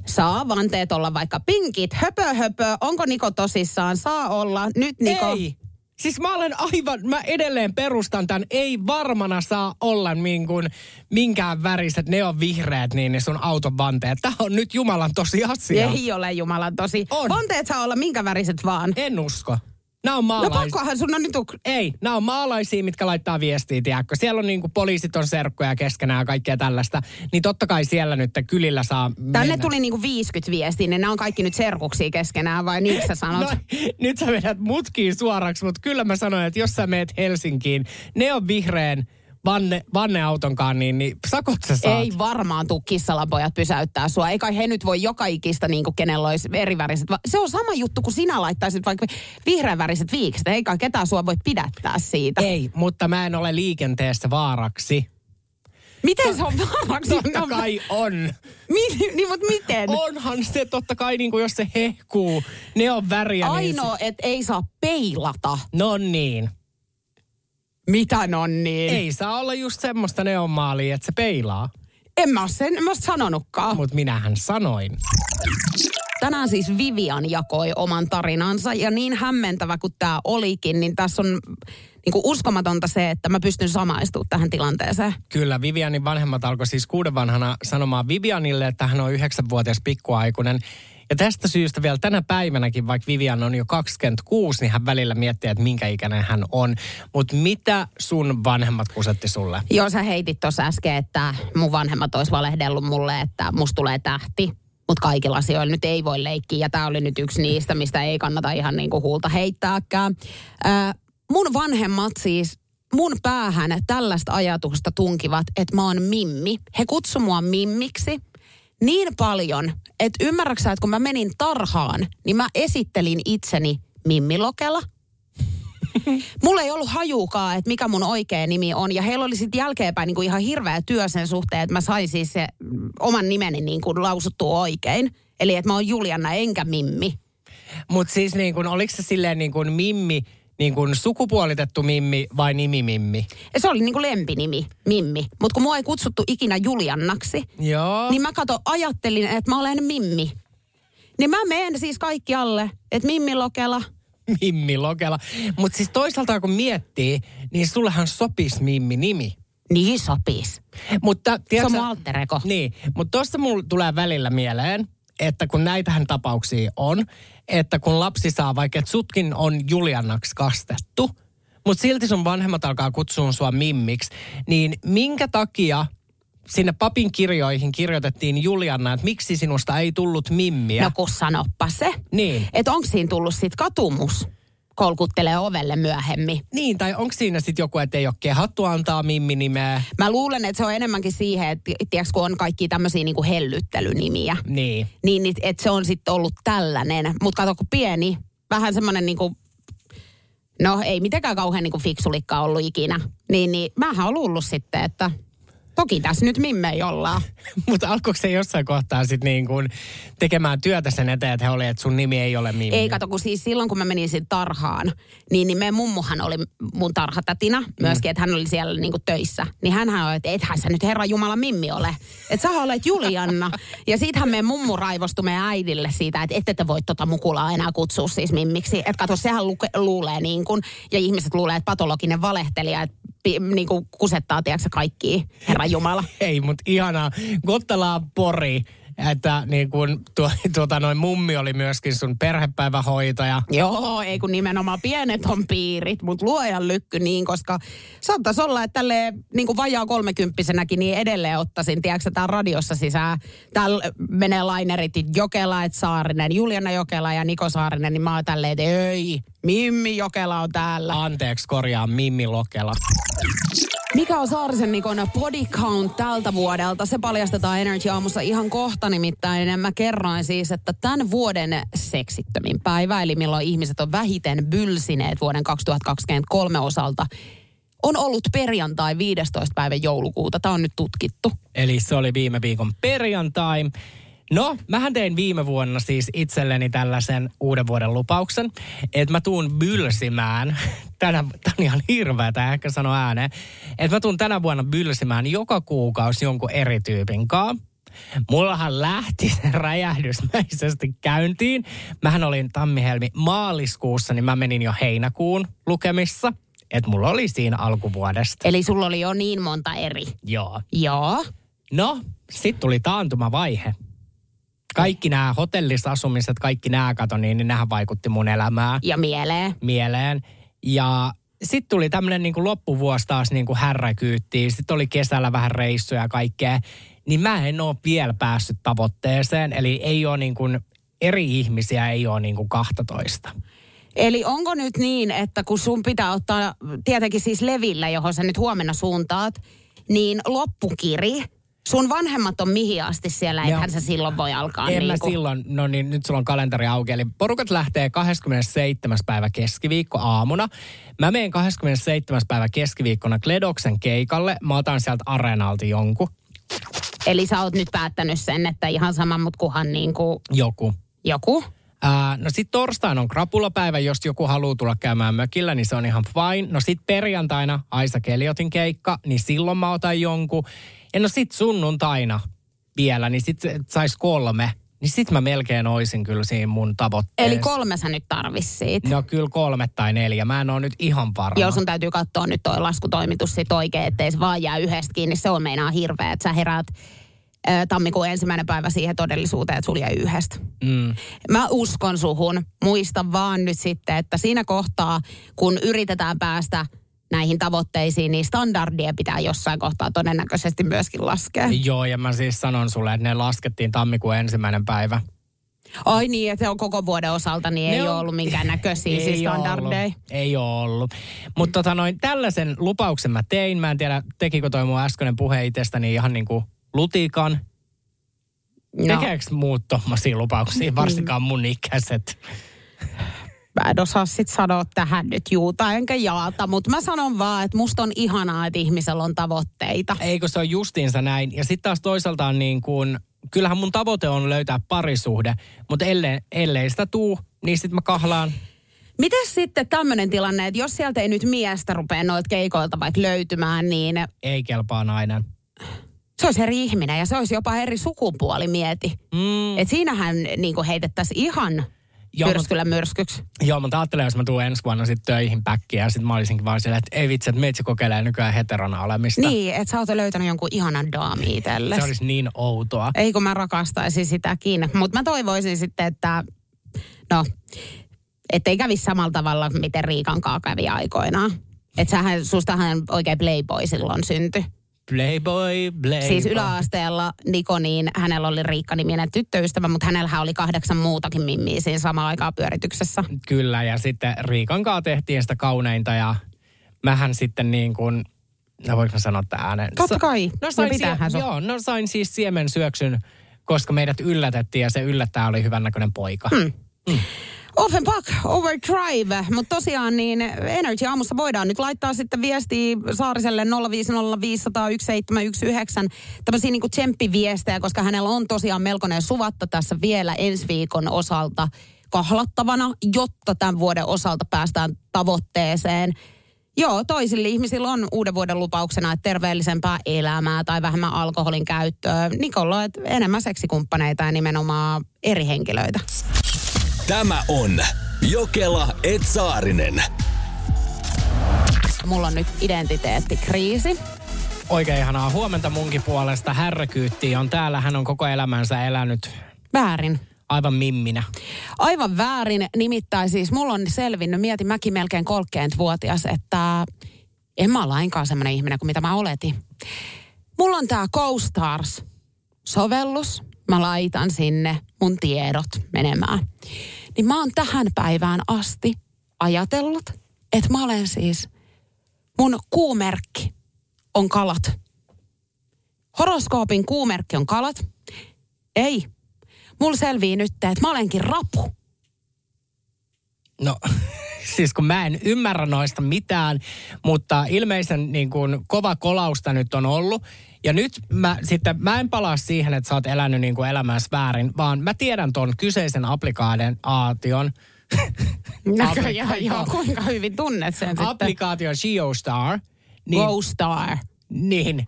saa vanteet olla vaikka pinkit, höpö höpö. Onko Niko tosissaan? Saa olla. Nyt Niko. Ei. Siis mä olen aivan, mä edelleen perustan tämän, ei varmana saa olla niin kuin minkään väriset, ne on vihreät, niin ne sun auton vanteet. Tämä on nyt Jumalan tosi asia. Ei ole Jumalan tosi. On. Vanteet saa olla minkä väriset vaan. En usko. Nämä on No maalaisia. pakkohan sun on nyt... Ei, nämä on maalaisia, mitkä laittaa viestiä, tiedätkö. Siellä on niin kuin poliisit on serkkoja keskenään ja kaikkea tällaista. Niin totta kai siellä nyt kylillä saa Tänne mennä. tuli niinku 50 viestiä, niin nämä on kaikki nyt serkuksia keskenään, vai niin sä sanot? No, nyt sä vedät mutkiin suoraksi, mutta kyllä mä sanoin, että jos sä meet Helsinkiin, ne on vihreän vanne, vanneautonkaan, niin, niin sakot sä saat. Ei varmaan tuu kissalapojat pysäyttää sua. Ei kai he nyt voi joka ikistä, niin kuin kenellä olisi eri väriset. va- Se on sama juttu, kun sinä laittaisit vaikka vihreän väriset viikset. Ei kai ketään sua voi pidättää siitä. Ei, mutta mä en ole liikenteessä vaaraksi. Miten se on vaaraksi? Totta kai on. Mi- niin, mutta miten? Onhan se totta kai, niin kuin jos se hehkuu, ne on väriä. Ainoa, Niin että ei saa peilata. se, no niin. Mitä nonni? Ei saa olla just semmoista neonmaalia, että se peilaa. En mä oo sen, en mä sanonutkaan. Mutta minähän sanoin. Tänään siis Vivian jakoi oman tarinansa ja niin hämmentävä kuin tämä olikin, niin tässä on niin kuin uskomatonta se, että mä pystyn samaistumaan tähän tilanteeseen. Kyllä, Vivianin vanhemmat alkoi siis kuuden vanhana sanomaan Vivianille, että hän on yhdeksänvuotias pikkuaikuinen. Ja tästä syystä vielä tänä päivänäkin, vaikka Vivian on jo 26, niin hän välillä miettii, että minkä ikäinen hän on. Mutta mitä sun vanhemmat kusetti sulle? Joo, sä heitit tuossa äsken, että mun vanhemmat olisi valehdellut mulle, että musta tulee tähti. Mutta kaikilla asioilla nyt ei voi leikkiä. Ja tämä oli nyt yksi niistä, mistä ei kannata ihan niinku huulta heittääkään. Ää, mun vanhemmat siis mun päähän tällaista ajatusta tunkivat, että mä oon mimmi. He kutsu mua mimmiksi niin paljon, että ymmärräksä, että kun mä menin tarhaan, niin mä esittelin itseni Mimmilokela. Mulla ei ollut hajuukaan, että mikä mun oikea nimi on. Ja heillä oli sitten jälkeenpäin kuin ihan hirveä työ sen suhteen, että mä sain siis se mm, oman nimeni niin kuin lausuttua oikein. Eli että mä oon Juliana enkä Mimmi. Mutta siis niin kun, oliko se silleen niin kuin Mimmi, niin kuin sukupuolitettu Mimmi vai nimimimmi? Ja se oli niin kuin lempinimi, Mimmi. Mutta kun mua ei kutsuttu ikinä Juliannaksi, Joo. niin mä kato, ajattelin, että mä olen Mimmi. Niin mä menen siis kaikki alle, että Mimmi Lokela. Mimmi Lokela. Mutta siis toisaalta kun miettii, niin sullehan sopisi Mimmi-nimi. Niin sopis. Mutta, Se on tiedätkö, alter. Niin, mutta tuossa mulla tulee välillä mieleen, että kun näitähän tapauksia on, että kun lapsi saa vaikka, että sutkin on Juliannaksi kastettu, mutta silti sun vanhemmat alkaa kutsua sua mimmiksi, niin minkä takia sinne papin kirjoihin kirjoitettiin Julianna, että miksi sinusta ei tullut mimmiä? No kun sanoppa se. Niin. Että onko siinä tullut sit katumus? Kolkuttelee ovelle myöhemmin. Niin, tai onko siinä sitten joku, että ei ole kehattu antaa mimmi-nimeä? Mä luulen, että se on enemmänkin siihen, että tiiäks, kun on kaikki tämmöisiä niinku hellyttelynimiä. Niin. Niin, niin että se on sitten ollut tällainen. Mutta kato, kun pieni, vähän semmoinen niinku, no ei mitenkään kauhean niinku fiksulikka ollut ikinä. Niin, niin mähän on luullut sitten, että toki tässä nyt mimmei ollaan. Mutta alkoiko se jossain kohtaa sitten niin kuin tekemään työtä sen eteen, että he oli, että sun nimi ei ole Mimmi? Ei kato, kun siis silloin kun mä menin sinne tarhaan, niin, niin meidän mummuhan oli mun tarhatatina myöskin, että hän oli siellä niinku töissä. Niin hänhän oli, että ethän sä nyt Herra Jumala Mimmi ole. Että sä olet Julianna. Ja siitähän meidän mummu raivostui meidän äidille siitä, että ette te voi tota mukulaa enää kutsua siis Mimmiksi. Että kato, sehän luke, luulee niin kuin, ja ihmiset luulee, että patologinen valehtelija, että niin kuin kusettaa, tiedätkö kaikki, Herra Jumala. Ei, mutta ihanaa. Gottalaa pori, että niin kun tuo, tuota, noin mummi oli myöskin sun perhepäivähoitaja. Joo, ei kun nimenomaan pienet on piirit, mutta luojan lykky niin, koska saattaisi olla, että tälle niin kuin vajaa kolmekymppisenäkin niin edelleen ottaisin, tiedätkö tää radiossa sisään. Täällä menee lainerit Jokela, et Saarinen, Juliana Jokela ja Niko Saarinen, niin mä oon tälleen, että ei, Mimmi Jokela on täällä. Anteeksi, korjaa Mimmi Lokela. Mikä on Saarisen Nikon body count tältä vuodelta? Se paljastetaan Energy Aamussa ihan kohta nimittäin. Mä kerroin siis, että tämän vuoden seksittömin päivä, eli milloin ihmiset on vähiten bylsineet vuoden 2023 osalta, on ollut perjantai 15. päivä joulukuuta. Tämä on nyt tutkittu. Eli se oli viime viikon perjantai. No, mähän tein viime vuonna siis itselleni tällaisen uuden vuoden lupauksen, että mä tuun bylsimään, tänä, tää on ihan hirveä, tämä ehkä sano ääneen, että mä tuun tänä vuonna bylsimään joka kuukausi jonkun eri tyypin kanssa. Mullahan lähti se räjähdysmäisesti käyntiin. Mähän olin tammihelmi maaliskuussa, niin mä menin jo heinäkuun lukemissa. Että mulla oli siinä alkuvuodesta. Eli sulla oli jo niin monta eri. Joo. Joo. No, sitten tuli taantumavaihe. Kaikki nämä hotellisasumiset, kaikki nämä kato, niin, niin nämähän vaikutti mun elämään, Ja mieleen. mieleen. Ja sitten tuli tämmöinen niin loppuvuosi taas niin kuin härräkyyttiin. Sitten oli kesällä vähän reissuja ja kaikkea. Niin mä en ole vielä päässyt tavoitteeseen. Eli ei ole niin kuin, eri ihmisiä ei ole niin kuin 12. Eli onko nyt niin, että kun sun pitää ottaa, tietenkin siis levillä, johon sä nyt huomenna suuntaat, niin loppukiri, sun vanhemmat on mihin asti siellä, eihän sä silloin voi alkaa En mä niin kuin, silloin, no niin nyt sulla on kalenteri auki. Eli porukat lähtee 27. päivä keskiviikko aamuna. Mä menen 27. päivä keskiviikkona Kledoksen keikalle. Mä otan sieltä areenalta jonkun. Eli sä oot nyt päättänyt sen, että ihan sama, mut kuhan niin kuin Joku. joku. Ää, no sit torstaina on krapulapäivä, jos joku haluaa tulla käymään mökillä, niin se on ihan fine. No sit perjantaina Aisa Keliotin keikka, niin silloin mä otan jonkun. Ja no sit sunnuntaina vielä, niin sit sais kolme. Niin sit mä melkein oisin kyllä siinä mun tavoitteessa. Eli kolme sä nyt tarvis siitä. No kyllä kolme tai neljä. Mä en ole nyt ihan varma. Joo, sun täytyy katsoa nyt toi laskutoimitus sit oikein, ettei se vaan jää yhdestä kiinni. Se on meinaa hirveä, että sä heräät tammikuun ensimmäinen päivä siihen todellisuuteen, että sulla jäi yhdestä. Mm. Mä uskon suhun. Muista vaan nyt sitten, että siinä kohtaa, kun yritetään päästä näihin tavoitteisiin, niin standardia pitää jossain kohtaa todennäköisesti myöskin laskea. Joo, ja mä siis sanon sulle, että ne laskettiin tammikuun ensimmäinen päivä. Ai niin, että se on koko vuoden osalta, niin Ne ei on- ole ollut minkään näköisiä siis standardeja. Ollut. Ei ole ollut. Mutta tota noin, tällaisen lupauksen mä tein. Mä en tiedä, tekikö toi mun äskeinen puhe itsestäni ihan niin kuin lutikan. No, Tekeekö muut tommosia lupauksia, varsinkaan mun ikäiset? Mä en osaa sit sanoa tähän nyt juuta enkä jaata, mutta mä sanon vaan, että musta on ihanaa, että ihmisellä on tavoitteita. Eikö se on justiinsa näin? Ja sitten taas toisaalta niin kuin, kyllähän mun tavoite on löytää parisuhde, mutta ellei, ellei sitä tuu, niin sitten mä kahlaan. Miten sitten tämmöinen tilanne, että jos sieltä ei nyt miestä rupea noilta keikoilta vaikka löytymään, niin Ei kelpaa nainen. se olisi eri ihminen ja se olisi jopa eri sukupuoli, mieti. Mm. Et siinähän niin heitettäisiin ihan Joo, myrskyllä myrskyksi. Joo, mutta ajattelen, jos mä tuun ensi vuonna sitten töihin päkkiä ja sitten mä olisinkin vaan silleen, että ei vitsi, että meitsi kokeilee nykyään heterona olemista. Niin, että sä oot löytänyt jonkun ihanan daami itsellesi. Se olisi niin outoa. Ei kun mä rakastaisin sitäkin. Mutta mä toivoisin sitten, että no, ettei kävisi samalla tavalla, miten Riikan kaa kävi aikoinaan. Että sähän, sustahan oikein playboy silloin syntyi. Playboy, playboy. Siis yläasteella Niko, niin hänellä oli Riikka-niminen tyttöystävä, mutta hänellä oli kahdeksan muutakin mimmiä siinä samalla aikaa pyörityksessä. Kyllä, ja sitten Riikan kanssa tehtiin sitä kauneinta ja mähän sitten niin kuin, no voinko mä sanoa tämän ääneen? Totta kai. No Ja sain, pitäähän sun. joo, no sain siis siemen syöksyn, koska meidät yllätettiin ja se yllättäjä oli hyvännäköinen poika. Hmm. Offenbach, overdrive. Mutta tosiaan niin Energy aamussa voidaan nyt laittaa sitten viestiä Saariselle 050501719 tämmöisiä niinku tsemppiviestejä, koska hänellä on tosiaan melkoinen suvatta tässä vielä ensi viikon osalta kahlattavana, jotta tämän vuoden osalta päästään tavoitteeseen. Joo, toisille ihmisillä on uuden vuoden lupauksena, että terveellisempää elämää tai vähemmän alkoholin käyttöä. Nikolla, että enemmän seksikumppaneita ja nimenomaan eri henkilöitä. Tämä on Jokela Etsaarinen. Mulla on nyt identiteettikriisi. Oikein ihanaa huomenta munkin puolesta. Härräkyytti on täällä. Hän on koko elämänsä elänyt Väärin. aivan mimminä. Aivan väärin. Nimittäin siis mulla on selvinnyt, mietin mäkin melkein 30-vuotias, että en mä ole lainkaan semmoinen ihminen kuin mitä mä oletin. Mulla on tää CoStars-sovellus. Mä laitan sinne mun tiedot menemään. Niin mä oon tähän päivään asti ajatellut, että mä olen siis, mun kuumerkki on kalat. Horoskoopin kuumerkki on kalat. Ei. Mulla selvii nyt, että mä olenkin rapu. No, siis kun mä en ymmärrä noista mitään, mutta ilmeisen niin kuin, kova kolausta nyt on ollut. Ja nyt mä sitten, mä en palaa siihen, että sä oot elänyt niin kuin elämässä väärin, vaan mä tiedän ton kyseisen applikaation. Näköjään joo, kuinka hyvin tunnet sen sitten. Applikaatio Geostar. Niin, Go Star. niin.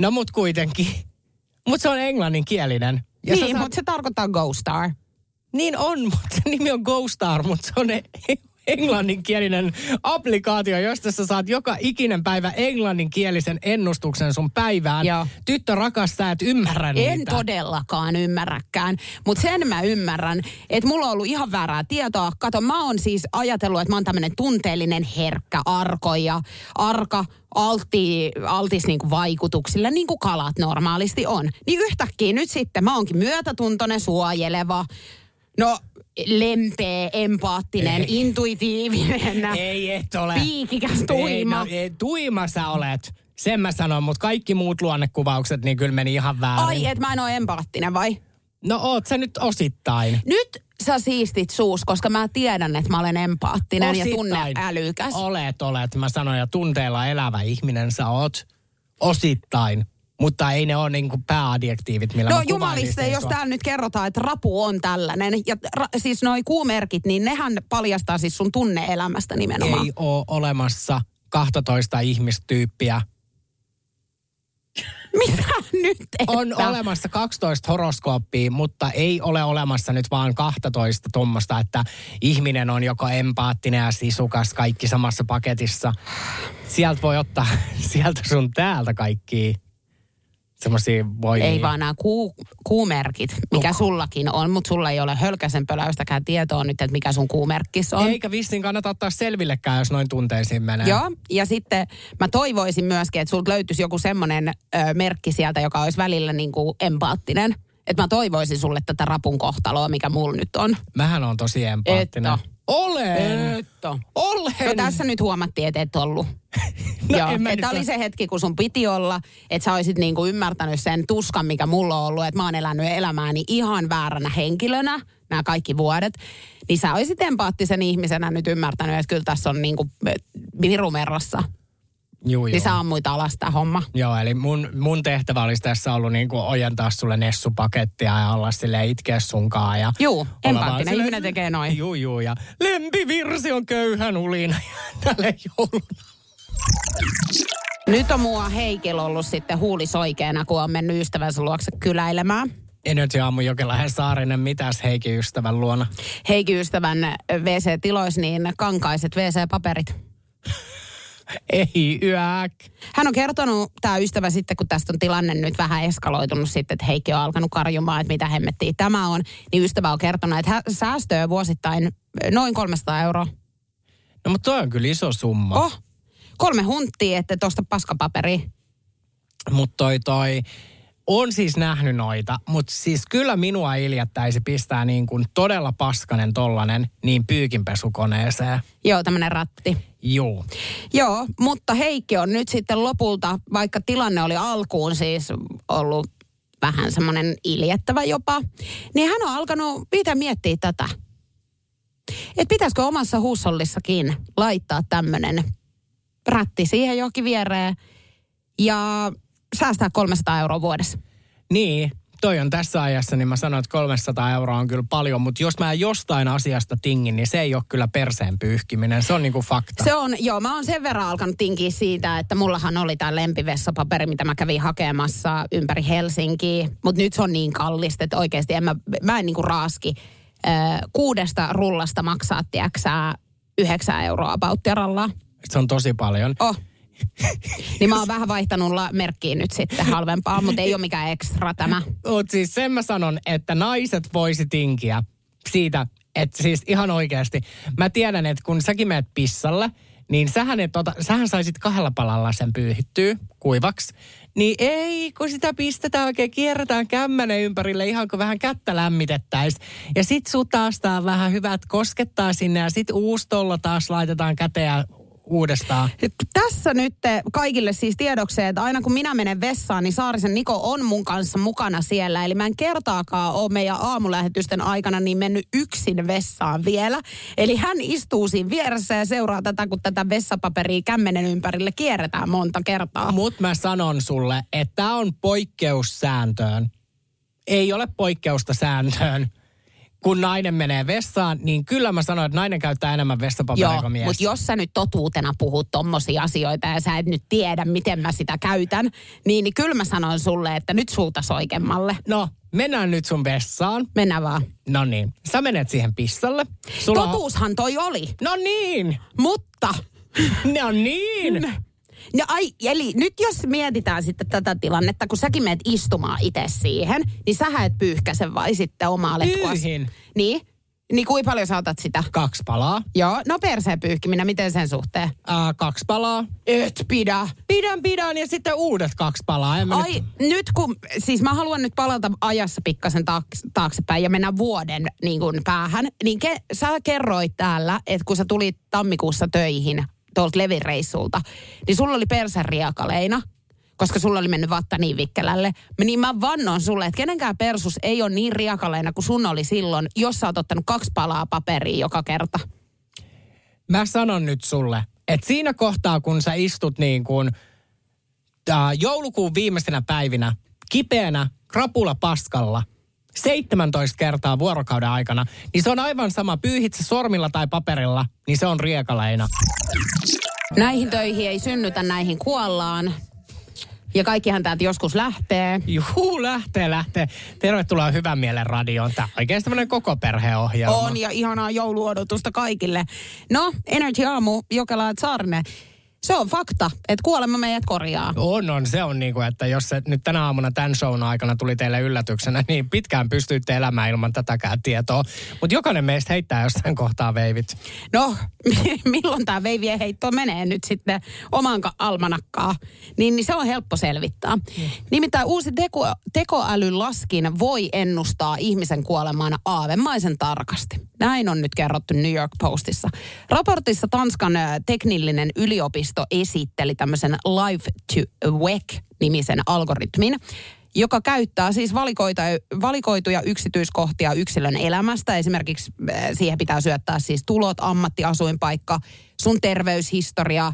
No mut kuitenkin. Mut se on englanninkielinen. Ja niin, saat- mutta se tarkoittaa Go Star. Niin on, mutta se nimi on GoStar, mutta se on e- englanninkielinen applikaatio, josta sä saat joka ikinen päivä englanninkielisen ennustuksen sun päivään. Joo. Tyttö rakas, sä et ymmärrä En niitä. todellakaan ymmärräkään, mutta sen mä ymmärrän, että mulla on ollut ihan väärää tietoa. Kato, mä oon siis ajatellut, että mä oon tämmönen tunteellinen, herkkä, arko ja arka, alti, altis niinku vaikutuksille, niin kuin kalat normaalisti on. Niin yhtäkkiä nyt sitten mä oonkin myötätuntoinen, suojeleva, no lempeä, empaattinen, Ei. intuitiivinen, Ei et ole. piikikäs, tuima. Ei, no, ei, tuima sä olet. Sen mä sanon, mutta kaikki muut luonnekuvaukset, niin kyllä meni ihan väärin. Ai, et mä en ole empaattinen vai? No oot sä nyt osittain. Nyt sä siistit suus, koska mä tiedän, että mä olen empaattinen ja Osittain. tunneälykäs. Olet, olet. Mä sanoin, ja tunteella elävä ihminen sä oot. Osittain. Mutta ei ne ole niin kuin pääadjektiivit, millä No jumaliste, jos sua. täällä nyt kerrotaan, että rapu on tällainen, ja ra, siis noi kuumerkit, niin nehän paljastaa siis sun tunneelämästä nimenomaan. Ei ole olemassa 12 ihmistyyppiä. Mitä nyt? Että? On olemassa 12 horoskooppia, mutta ei ole olemassa nyt vaan 12 tuommoista, että ihminen on joko empaattinen ja sisukas, kaikki samassa paketissa. Sieltä voi ottaa sieltä sun täältä kaikki semmoisia voi... Ei vaan nämä kuu, kuumerkit, mikä sullakin on, mutta sulla ei ole hölkäsen pöläystäkään tietoa nyt, että mikä sun kuumerkkis on. Eikä vissiin kannata ottaa selvillekään, jos noin tunteisiin menee. Joo, ja sitten mä toivoisin myöskin, että sulta löytyisi joku semmoinen ö, merkki sieltä, joka olisi välillä niin kuin empaattinen. Että mä toivoisin sulle tätä rapun kohtaloa, mikä mulla nyt on. Mähän on tosi empaattinen. Et Olen! Että. Olen! No tässä nyt huomattiin, että et ollut. No, Joo, nyt oli ole. se hetki, kun sun piti olla, että sä olisit niinku ymmärtänyt sen tuskan, mikä mulla on ollut, että mä oon elänyt elämääni ihan vääränä henkilönä nämä kaikki vuodet. Niin sä olisit empaattisen ihmisenä nyt ymmärtänyt, että kyllä tässä on niinku eh, virumerrassa. Juu, Niin joo. sä ammuit alas tämä homma. Joo, eli mun, mun tehtävä olisi tässä ollut niin kuin ojentaa sulle nessupakettia ja olla sille itkeä sunkaan. Ja Juu, empaattinen silleen, ihminen tekee noin. Juu, juu, ja lempivirsi on köyhän ulina tälle jouluna. Nyt on mua Heikil ollut sitten huulisoikeena, kun on mennyt ystävänsä luokse kyläilemään. Energy aamu Jokelähen Saarinen, mitäs Heikki ystävän luona? Heikin ystävän WC-tiloissa niin kankaiset WC-paperit. Ei yäk. Hän on kertonut, tämä ystävä sitten, kun tästä on tilanne nyt vähän eskaloitunut sitten, että Heikki on alkanut karjumaan, että mitä hemmettiä tämä on, niin ystävä on kertonut, että hän säästöä vuosittain noin 300 euroa. No mutta toi on kyllä iso summa. Oh, kolme hunttia, että tuosta paskapaperia. Mutta toi toi, on siis nähnyt noita, mutta siis kyllä minua iljettäisi pistää niin kuin todella paskanen tollanen niin pyykinpesukoneeseen. Joo, tämmöinen ratti. Juu. Joo, mutta Heikki on nyt sitten lopulta, vaikka tilanne oli alkuun siis ollut vähän semmoinen iljettävä jopa, niin hän on alkanut itse miettiä tätä. Että pitäisikö omassa huussollissakin laittaa tämmöinen rätti siihen johonkin viereen ja säästää 300 euroa vuodessa. Niin, toi on tässä ajassa, niin mä sanoin, että 300 euroa on kyllä paljon, mutta jos mä jostain asiasta tingin, niin se ei ole kyllä perseen pyyhkiminen. Se on niinku fakta. Se on, joo, mä oon sen verran alkanut tinkiä siitä, että mullahan oli tämä lempivessapaperi, mitä mä kävin hakemassa ympäri Helsinkiä. Mutta nyt se on niin kallista, että oikeasti en mä, mä en niinku raaski kuudesta rullasta maksaa, tiedäksää, yhdeksän euroa pauttiaralla. Se on tosi paljon. Oh. Niin mä oon vähän vaihtanut la- merkkiin nyt sitten halvempaa, mutta ei ole mikään ekstra tämä. Mut siis sen mä sanon, että naiset voisi tinkiä siitä, että siis ihan oikeasti. Mä tiedän, että kun säkin menet pissalle, niin sähän, et ota, sähän saisit kahdella palalla sen pyyhittyä kuivaksi. Niin ei, kun sitä pistetään oikein, kierretään kämmänen ympärille ihan kuin vähän kättä lämmitettäisiin. Ja sit sutastaa vähän hyvät koskettaa sinne ja sit uustollo taas laitetaan käteen uudestaan. Tässä nyt kaikille siis tiedokseen, että aina kun minä menen vessaan, niin Saarisen Niko on mun kanssa mukana siellä. Eli mä en kertaakaan ole meidän aamulähetysten aikana niin mennyt yksin vessaan vielä. Eli hän istuu siinä vieressä ja seuraa tätä, kun tätä vessapaperia kämmenen ympärille kierretään monta kertaa. Mutta mä sanon sulle, että on poikkeus sääntöön. Ei ole poikkeusta sääntöön. Kun nainen menee vessaan, niin kyllä mä sanon, että nainen käyttää enemmän vessapaperia Joo, kuin mies. mutta jos sä nyt totuutena puhut tommosia asioita ja sä et nyt tiedä, miten mä sitä käytän, niin, niin kyllä mä sanon sulle, että nyt suuta soikemmalle. No, mennään nyt sun vessaan. Mennään vaan. No niin, sä menet siihen pissalle. Sulla. Totuushan toi oli, No niin, mutta... no niin. No ai, eli nyt jos mietitään sitten tätä tilannetta, kun säkin menet istumaan itse siihen, niin sä et pyyhkäse vai sitten omaa letkuasi. Pyyhin. Niin? Niin kuinka paljon sä otat sitä? Kaksi palaa. Joo, no perseen pyyhkiminen, miten sen suhteen? Ää, kaksi palaa. Et pidä. Pidän, pidän ja sitten uudet kaksi palaa. En Ai, nyt... nyt kun, siis mä haluan nyt palata ajassa pikkasen taaks, taaksepäin ja mennä vuoden niin kuin päähän. Niin ke, sä kerroit täällä, että kun sä tulit tammikuussa töihin tuolta levireissulta, niin sulla oli perseriakaleina, koska sulla oli mennyt vatta niin vikkelälle. Niin mä vannon sulle, että kenenkään persus ei ole niin riakaleina kuin sun oli silloin, jos sä oot ottanut kaksi palaa paperia joka kerta. Mä sanon nyt sulle, että siinä kohtaa kun sä istut niin kuin äh, joulukuun viimeisenä päivinä kipeänä krapula paskalla 17 kertaa vuorokauden aikana, niin se on aivan sama, pyyhit se sormilla tai paperilla, niin se on riekaleina. Näihin töihin ei synnytä, näihin kuollaan. Ja kaikkihan täältä joskus lähtee. Juu, lähtee, lähtee. Tervetuloa Hyvän mielen radioon. Tämä on oikein tämmöinen koko perheohjelma. On ja ihanaa jouluodotusta kaikille. No, Energy Aamu, Jokela ja Saarinen. Se on fakta, että kuolema meidät korjaa. On, on. Se on niin kuin, että jos se nyt tänä aamuna tämän shown aikana tuli teille yllätyksenä, niin pitkään pystyitte elämään ilman tätäkään tietoa. Mutta jokainen meistä heittää jossain kohtaa veivit. No, milloin tämä veivien heitto menee nyt sitten oman ka- almanakkaa, niin, niin se on helppo selvittää. Nimittäin uusi teko, tekoälyn laskin voi ennustaa ihmisen kuolemaan aavemaisen tarkasti. Näin on nyt kerrottu New York Postissa. Raportissa Tanskan teknillinen yliopisto esitteli tämmöisen Life to Wake-nimisen algoritmin, joka käyttää siis valikoituja yksityiskohtia yksilön elämästä. Esimerkiksi äh, siihen pitää syöttää siis tulot, ammatti, asuinpaikka, sun terveyshistoria.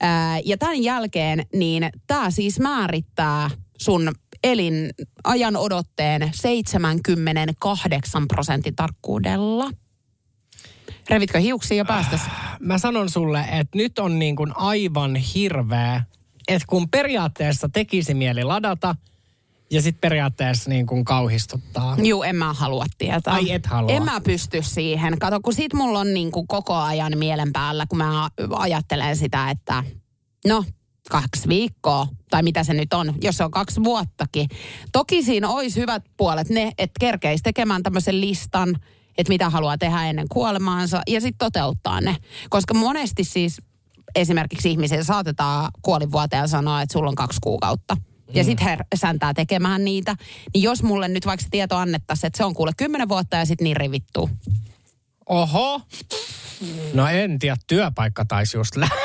Ää, Ja tämän jälkeen niin tämä siis määrittää sun elinajan odotteen 78 prosentin tarkkuudella. Revitkö hiuksia jo päästäs? Mä sanon sulle, että nyt on niin kuin aivan hirveä, että kun periaatteessa tekisi mieli ladata ja sitten periaatteessa niin kuin kauhistuttaa. Juu, en mä halua tietää. Ai, et halua. En mä pysty siihen. Kato, kun sit mulla on niin kuin koko ajan mielen päällä, kun mä ajattelen sitä, että no, kaksi viikkoa, tai mitä se nyt on, jos se on kaksi vuottakin. Toki siinä olisi hyvät puolet ne, että kerkeisi tekemään tämmöisen listan, että mitä haluaa tehdä ennen kuolemaansa, ja sitten toteuttaa ne. Koska monesti siis esimerkiksi ihmisiä saatetaan kuolinvuoteen sanoa, että sulla on kaksi kuukautta. Ja sitten he säntää tekemään niitä. Niin jos mulle nyt vaikka tieto annettaisiin, että se on kuule kymmenen vuotta ja sitten niin rivittuu. Oho. No en tiedä, työpaikka taisi just lähteä.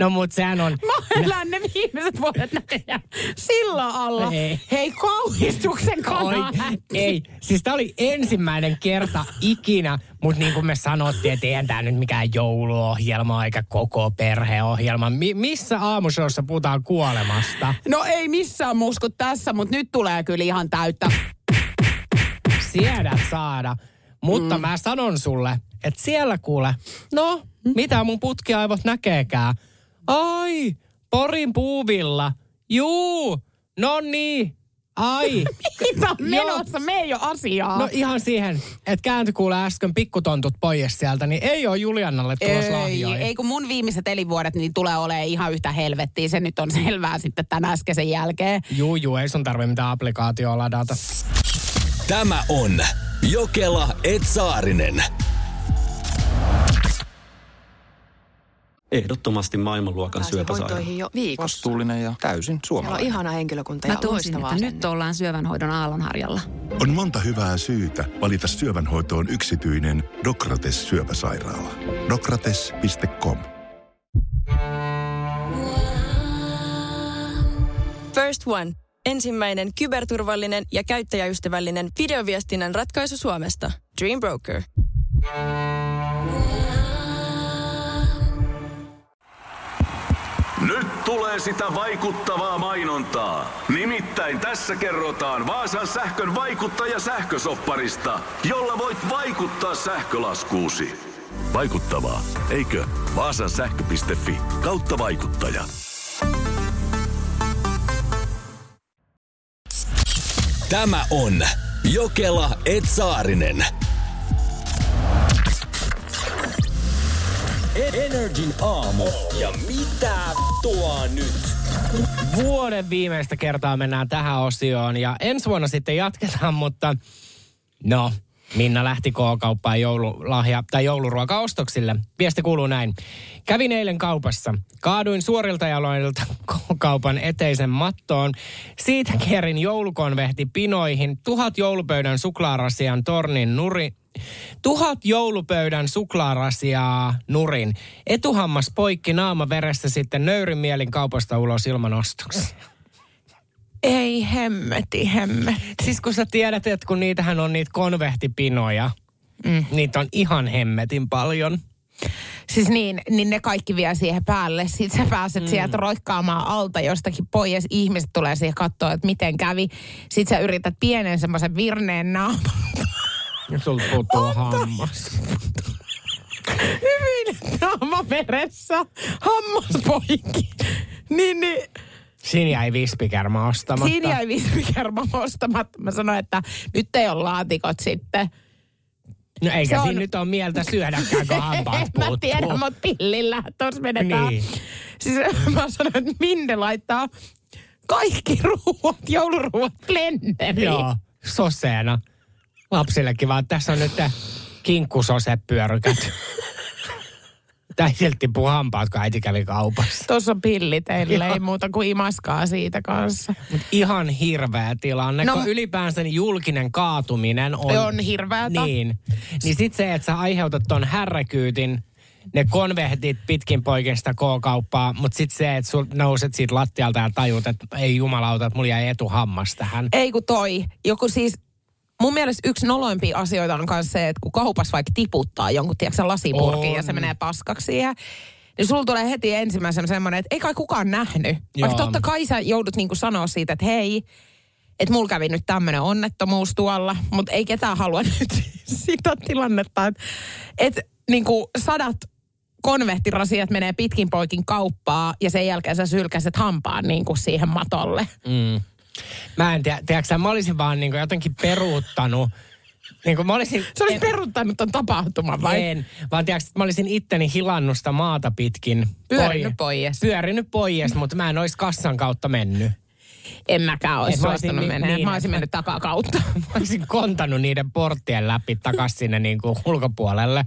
No mut sehän on... Mä elän ne viimeiset vuodet näköjään sillä alla. Ei. Hei, kauhistuksen Oi, kanaa. ei. Siis tää oli ensimmäinen kerta ikinä, mutta niin kuin me sanottiin, että eihän tää nyt mikään jouluohjelma eikä koko perheohjelma. Mi- missä aamushowssa puhutaan kuolemasta? No ei missään muussa kuin tässä, mutta nyt tulee kyllä ihan täyttä. Siedät saada. Mutta mm. mä sanon sulle, että siellä kuule, no, mitä mun putkiaivot näkeekään? Ai, Porin puuvilla. Juu, no niin. Ai. Mitä on menossa? Me ei ole asiaa. No ihan siihen, että kääntyi kuule äsken pikkutontut pois sieltä, niin ei ole Juliannalle tulossa ei, lahjoja. ei, kun mun viimeiset elinvuodet niin tulee olemaan ihan yhtä helvettiä. Se nyt on selvää sitten tämän äskeisen jälkeen. Juu, juu, ei sun tarvi mitään applikaatioa ladata. Tämä on Jokela Etsaarinen. Ehdottomasti maailmanluokan syöpäsairaala. hoitoihin jo viikossa. Vastuullinen ja täysin Siellä on suomalainen. ihana henkilökunta Mä ja tunsin, loistavaa että nyt asennetta. ollaan syövänhoidon aallonharjalla. On monta hyvää syytä valita syövänhoitoon yksityinen Dokrates syöpäsairaala. Dokrates.com First One. Ensimmäinen kyberturvallinen ja käyttäjäystävällinen videoviestinnän ratkaisu Suomesta. Dream Broker. Nyt tulee sitä vaikuttavaa mainontaa. Nimittäin tässä kerrotaan Vaasan sähkön vaikuttaja sähkösopparista, jolla voit vaikuttaa sähkölaskuusi. Vaikuttavaa, eikö? Vaasan sähkö.fi kautta vaikuttaja. Tämä on Jokela Etsaarinen. Energin aamu. Ja mitä tuo nyt? Vuoden viimeistä kertaa mennään tähän osioon ja ensi vuonna sitten jatketaan, mutta no, Minna lähti K-kauppaan joululahja tai jouluruokaostoksille. Viesti kuuluu näin. Kävin eilen kaupassa. Kaaduin suorilta jaloilta K-kaupan eteisen mattoon. Siitä kierin joulukonvehti pinoihin. Tuhat joulupöydän suklaarasian tornin nuri, Tuhat joulupöydän suklaarasiaa nurin. Etuhammas poikki naama veressä sitten nöyrin mielin kaupasta ulos ilman ostoksia. Ei hemmeti, hemmetti. Siis kun sä tiedät, että kun niitähän on niitä konvehtipinoja, mm. niitä on ihan hemmetin paljon. Siis niin, niin ne kaikki vie siihen päälle. Sitten sä pääset mm. sieltä roikkaamaan alta jostakin pois. Ihmiset tulee siihen katsoa, että miten kävi. Sitten sä yrität pienen semmoisen virneen naaman. Sulta puuttuu hammas. Hyvin naama veressä. Hammas poikki. Niin, niin. Siinä jäi vispikerma ostamatta. Siinä jäi vispikerma ostamatta. Mä sanoin, että nyt ei ole laatikot sitten. No eikä se on... siinä nyt ole mieltä syödäkään, kun hampaat Mä tiedän, mutta pillillä tuossa menetään. Niin. Siis mä sanoin, että Minde laittaa kaikki ruuat, jouluruuat blenderiin. Joo, soseena. Lapsillekin vaan, tässä on nyt kinkkusosepyörykät. Tää silti tippuu hampaat, kun äiti kävi kaupassa. Tuossa on pilli teille, ei muuta kuin imaskaa siitä kanssa. Mut ihan hirveä tilanne, no, kun ylipäänsä niin julkinen kaatuminen on... On hirveätä. Niin. Niin sit se, että sä aiheutat ton härräkyytin, ne konvehtit pitkin poikesta K-kauppaa, mutta sitten se, että sul nouset siitä lattialta ja tajut, että ei jumalauta, että mulla jäi etuhammas tähän. Ei kun toi. Joku siis Mun mielestä yksi noloimpia asioita on myös se, että kun kaupassa vaikka tiputtaa jonkun, tiedätkö, lasipurkin ja se menee paskaksi siihen, niin sulla tulee heti ensimmäisenä semmoinen, että ei kai kukaan nähnyt. Joo. Vaikka totta kai sä joudut niinku sanoa siitä, että hei, että mulla kävi nyt tämmöinen onnettomuus tuolla, mutta ei ketään halua nyt sitä tilannetta, että et, niinku sadat konvehtirasiat menee pitkin poikin kauppaa ja sen jälkeen sä sylkäset hampaan niin kuin siihen matolle. Mm. Mä en tiedä, tiedätkö, mä olisin vaan niin kuin jotenkin peruuttanut niin kuin mä olisin... Se olisi peruuttanut ton tapahtuman vai? En, vaan tiedätkö, mä olisin itteni hilannusta maata pitkin. Pyörinyt pois. Pyörinyt pois, mutta mä en olisi kassan kautta mennyt. En mäkään olisi suostunut mennä. Niin, mä olisin mennyt takakautta. mä olisin kontanut niiden porttien läpi takaisin sinne niin kuin ulkopuolelle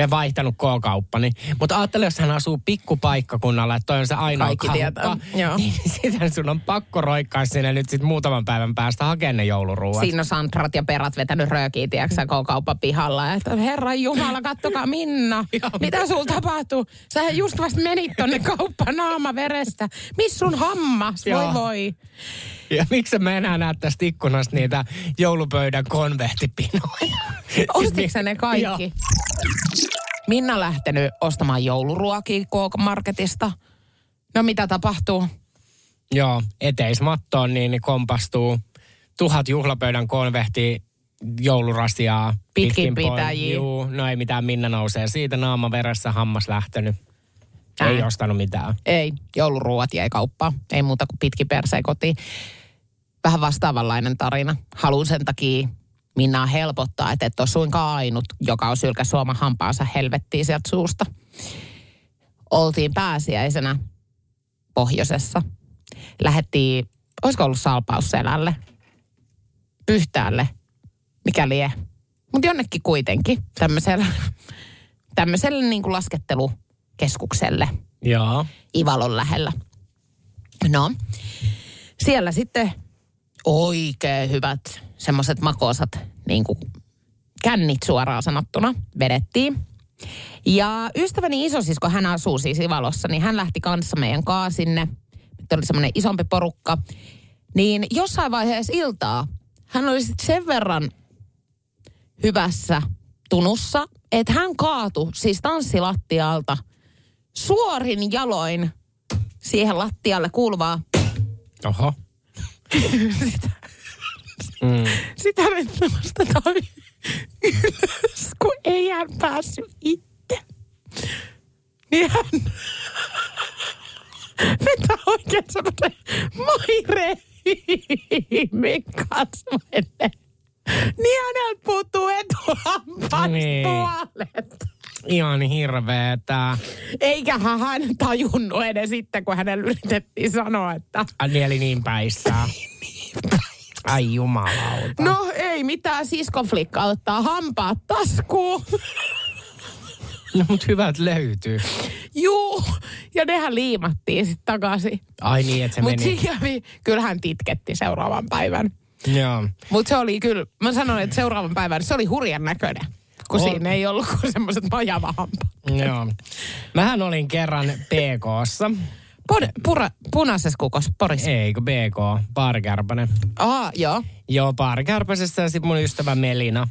ja vaihtanut K-kauppani. Mutta ajattele, jos hän asuu pikkupaikkakunnalla, että toi on se ainoa Kaikki kauppa. Joo. Niin sitten sun on pakko roikkaa sinne nyt sit muutaman päivän päästä hakemaan ne jouluruuat. Siinä on Santrat ja Perat vetänyt röökiä, tiedätkö K-kauppa pihalla. Että herran Jumala, kattokaa Minna. Mitä sul tapahtuu? Sä just vasta menit tonne kauppaan naama verestä. Miss sun hammas? Voi voi. Ja miksi mä enää näe tästä ikkunasta niitä joulupöydän konvehtipinoja? Ostitko ne kaikki? Minna lähtenyt ostamaan jouluruokia K-marketista. No mitä tapahtuu? Joo, eteismattoon niin kompastuu tuhat juhlapöydän konvehti joulurasiaa. Pitkin, pitäjiä. Juu, no ei mitään, Minna nousee siitä naama veressä, hammas lähtenyt. Ei Ää. ostanut mitään. Ei, jouluruuat jäi kauppaan. Ei muuta kuin pitki perseen kotiin. Vähän vastaavanlainen tarina. Haluan sen takia Minna helpottaa, että et ole suinkaan ainut, joka on sylkä suoma hampaansa helvettiin sieltä suusta. Oltiin pääsiäisenä pohjoisessa. Lähettiin, olisiko ollut salpausselälle, pyhtäälle, mikä lie. Mutta jonnekin kuitenkin, tämmöiselle, tämmöiselle niin kuin laskettelukeskukselle. Joo. Ivalon lähellä. No, siellä sitten oikein hyvät semmoiset makosat niin kuin kännit suoraan sanottuna vedettiin. Ja ystäväni isosisko, hän asuu siis Ivalossa, niin hän lähti kanssa meidän kaa sinne. Nyt oli semmoinen isompi porukka. Niin jossain vaiheessa iltaa hän oli sitten sen verran hyvässä tunussa, että hän kaatu siis tanssilattialta suorin jaloin siihen lattialle kuuluvaa. Oho. sitä, mm. sitä nostetaan ylös, kun ei hän päässyt itse. Niin hän vetää oikein semmoinen maire kasvoille. Niin häneltä puuttuu etuhampaat niin. puolet. Ihan hirveetä. Eikä hän tajunnut edes sitten, kun hänelle yritettiin sanoa, että... Niin eli niin päissään. Ai jumalauta. No ei mitään, siskoflikka ottaa hampaat taskuun. No mut hyvät löytyy. Juu, ja nehän liimattiin sitten takaisin. Ai niin, että se Mut meni. Mut kyllähän titketti seuraavan päivän. Joo. Mut se oli kyllä, mä sanoin, että seuraavan päivän se oli hurjan näköinen. Kun on. siinä ei ollut kuin semmoiset majavahampaat. Joo. Mähän olin kerran PKssa. Pod, pura, punaisessa kukossa, Porissa. Ei, kun BK, Baarikärpänen. Aa, joo. Joo, Baarikärpäsessä ja sitten mun ystävä Melina.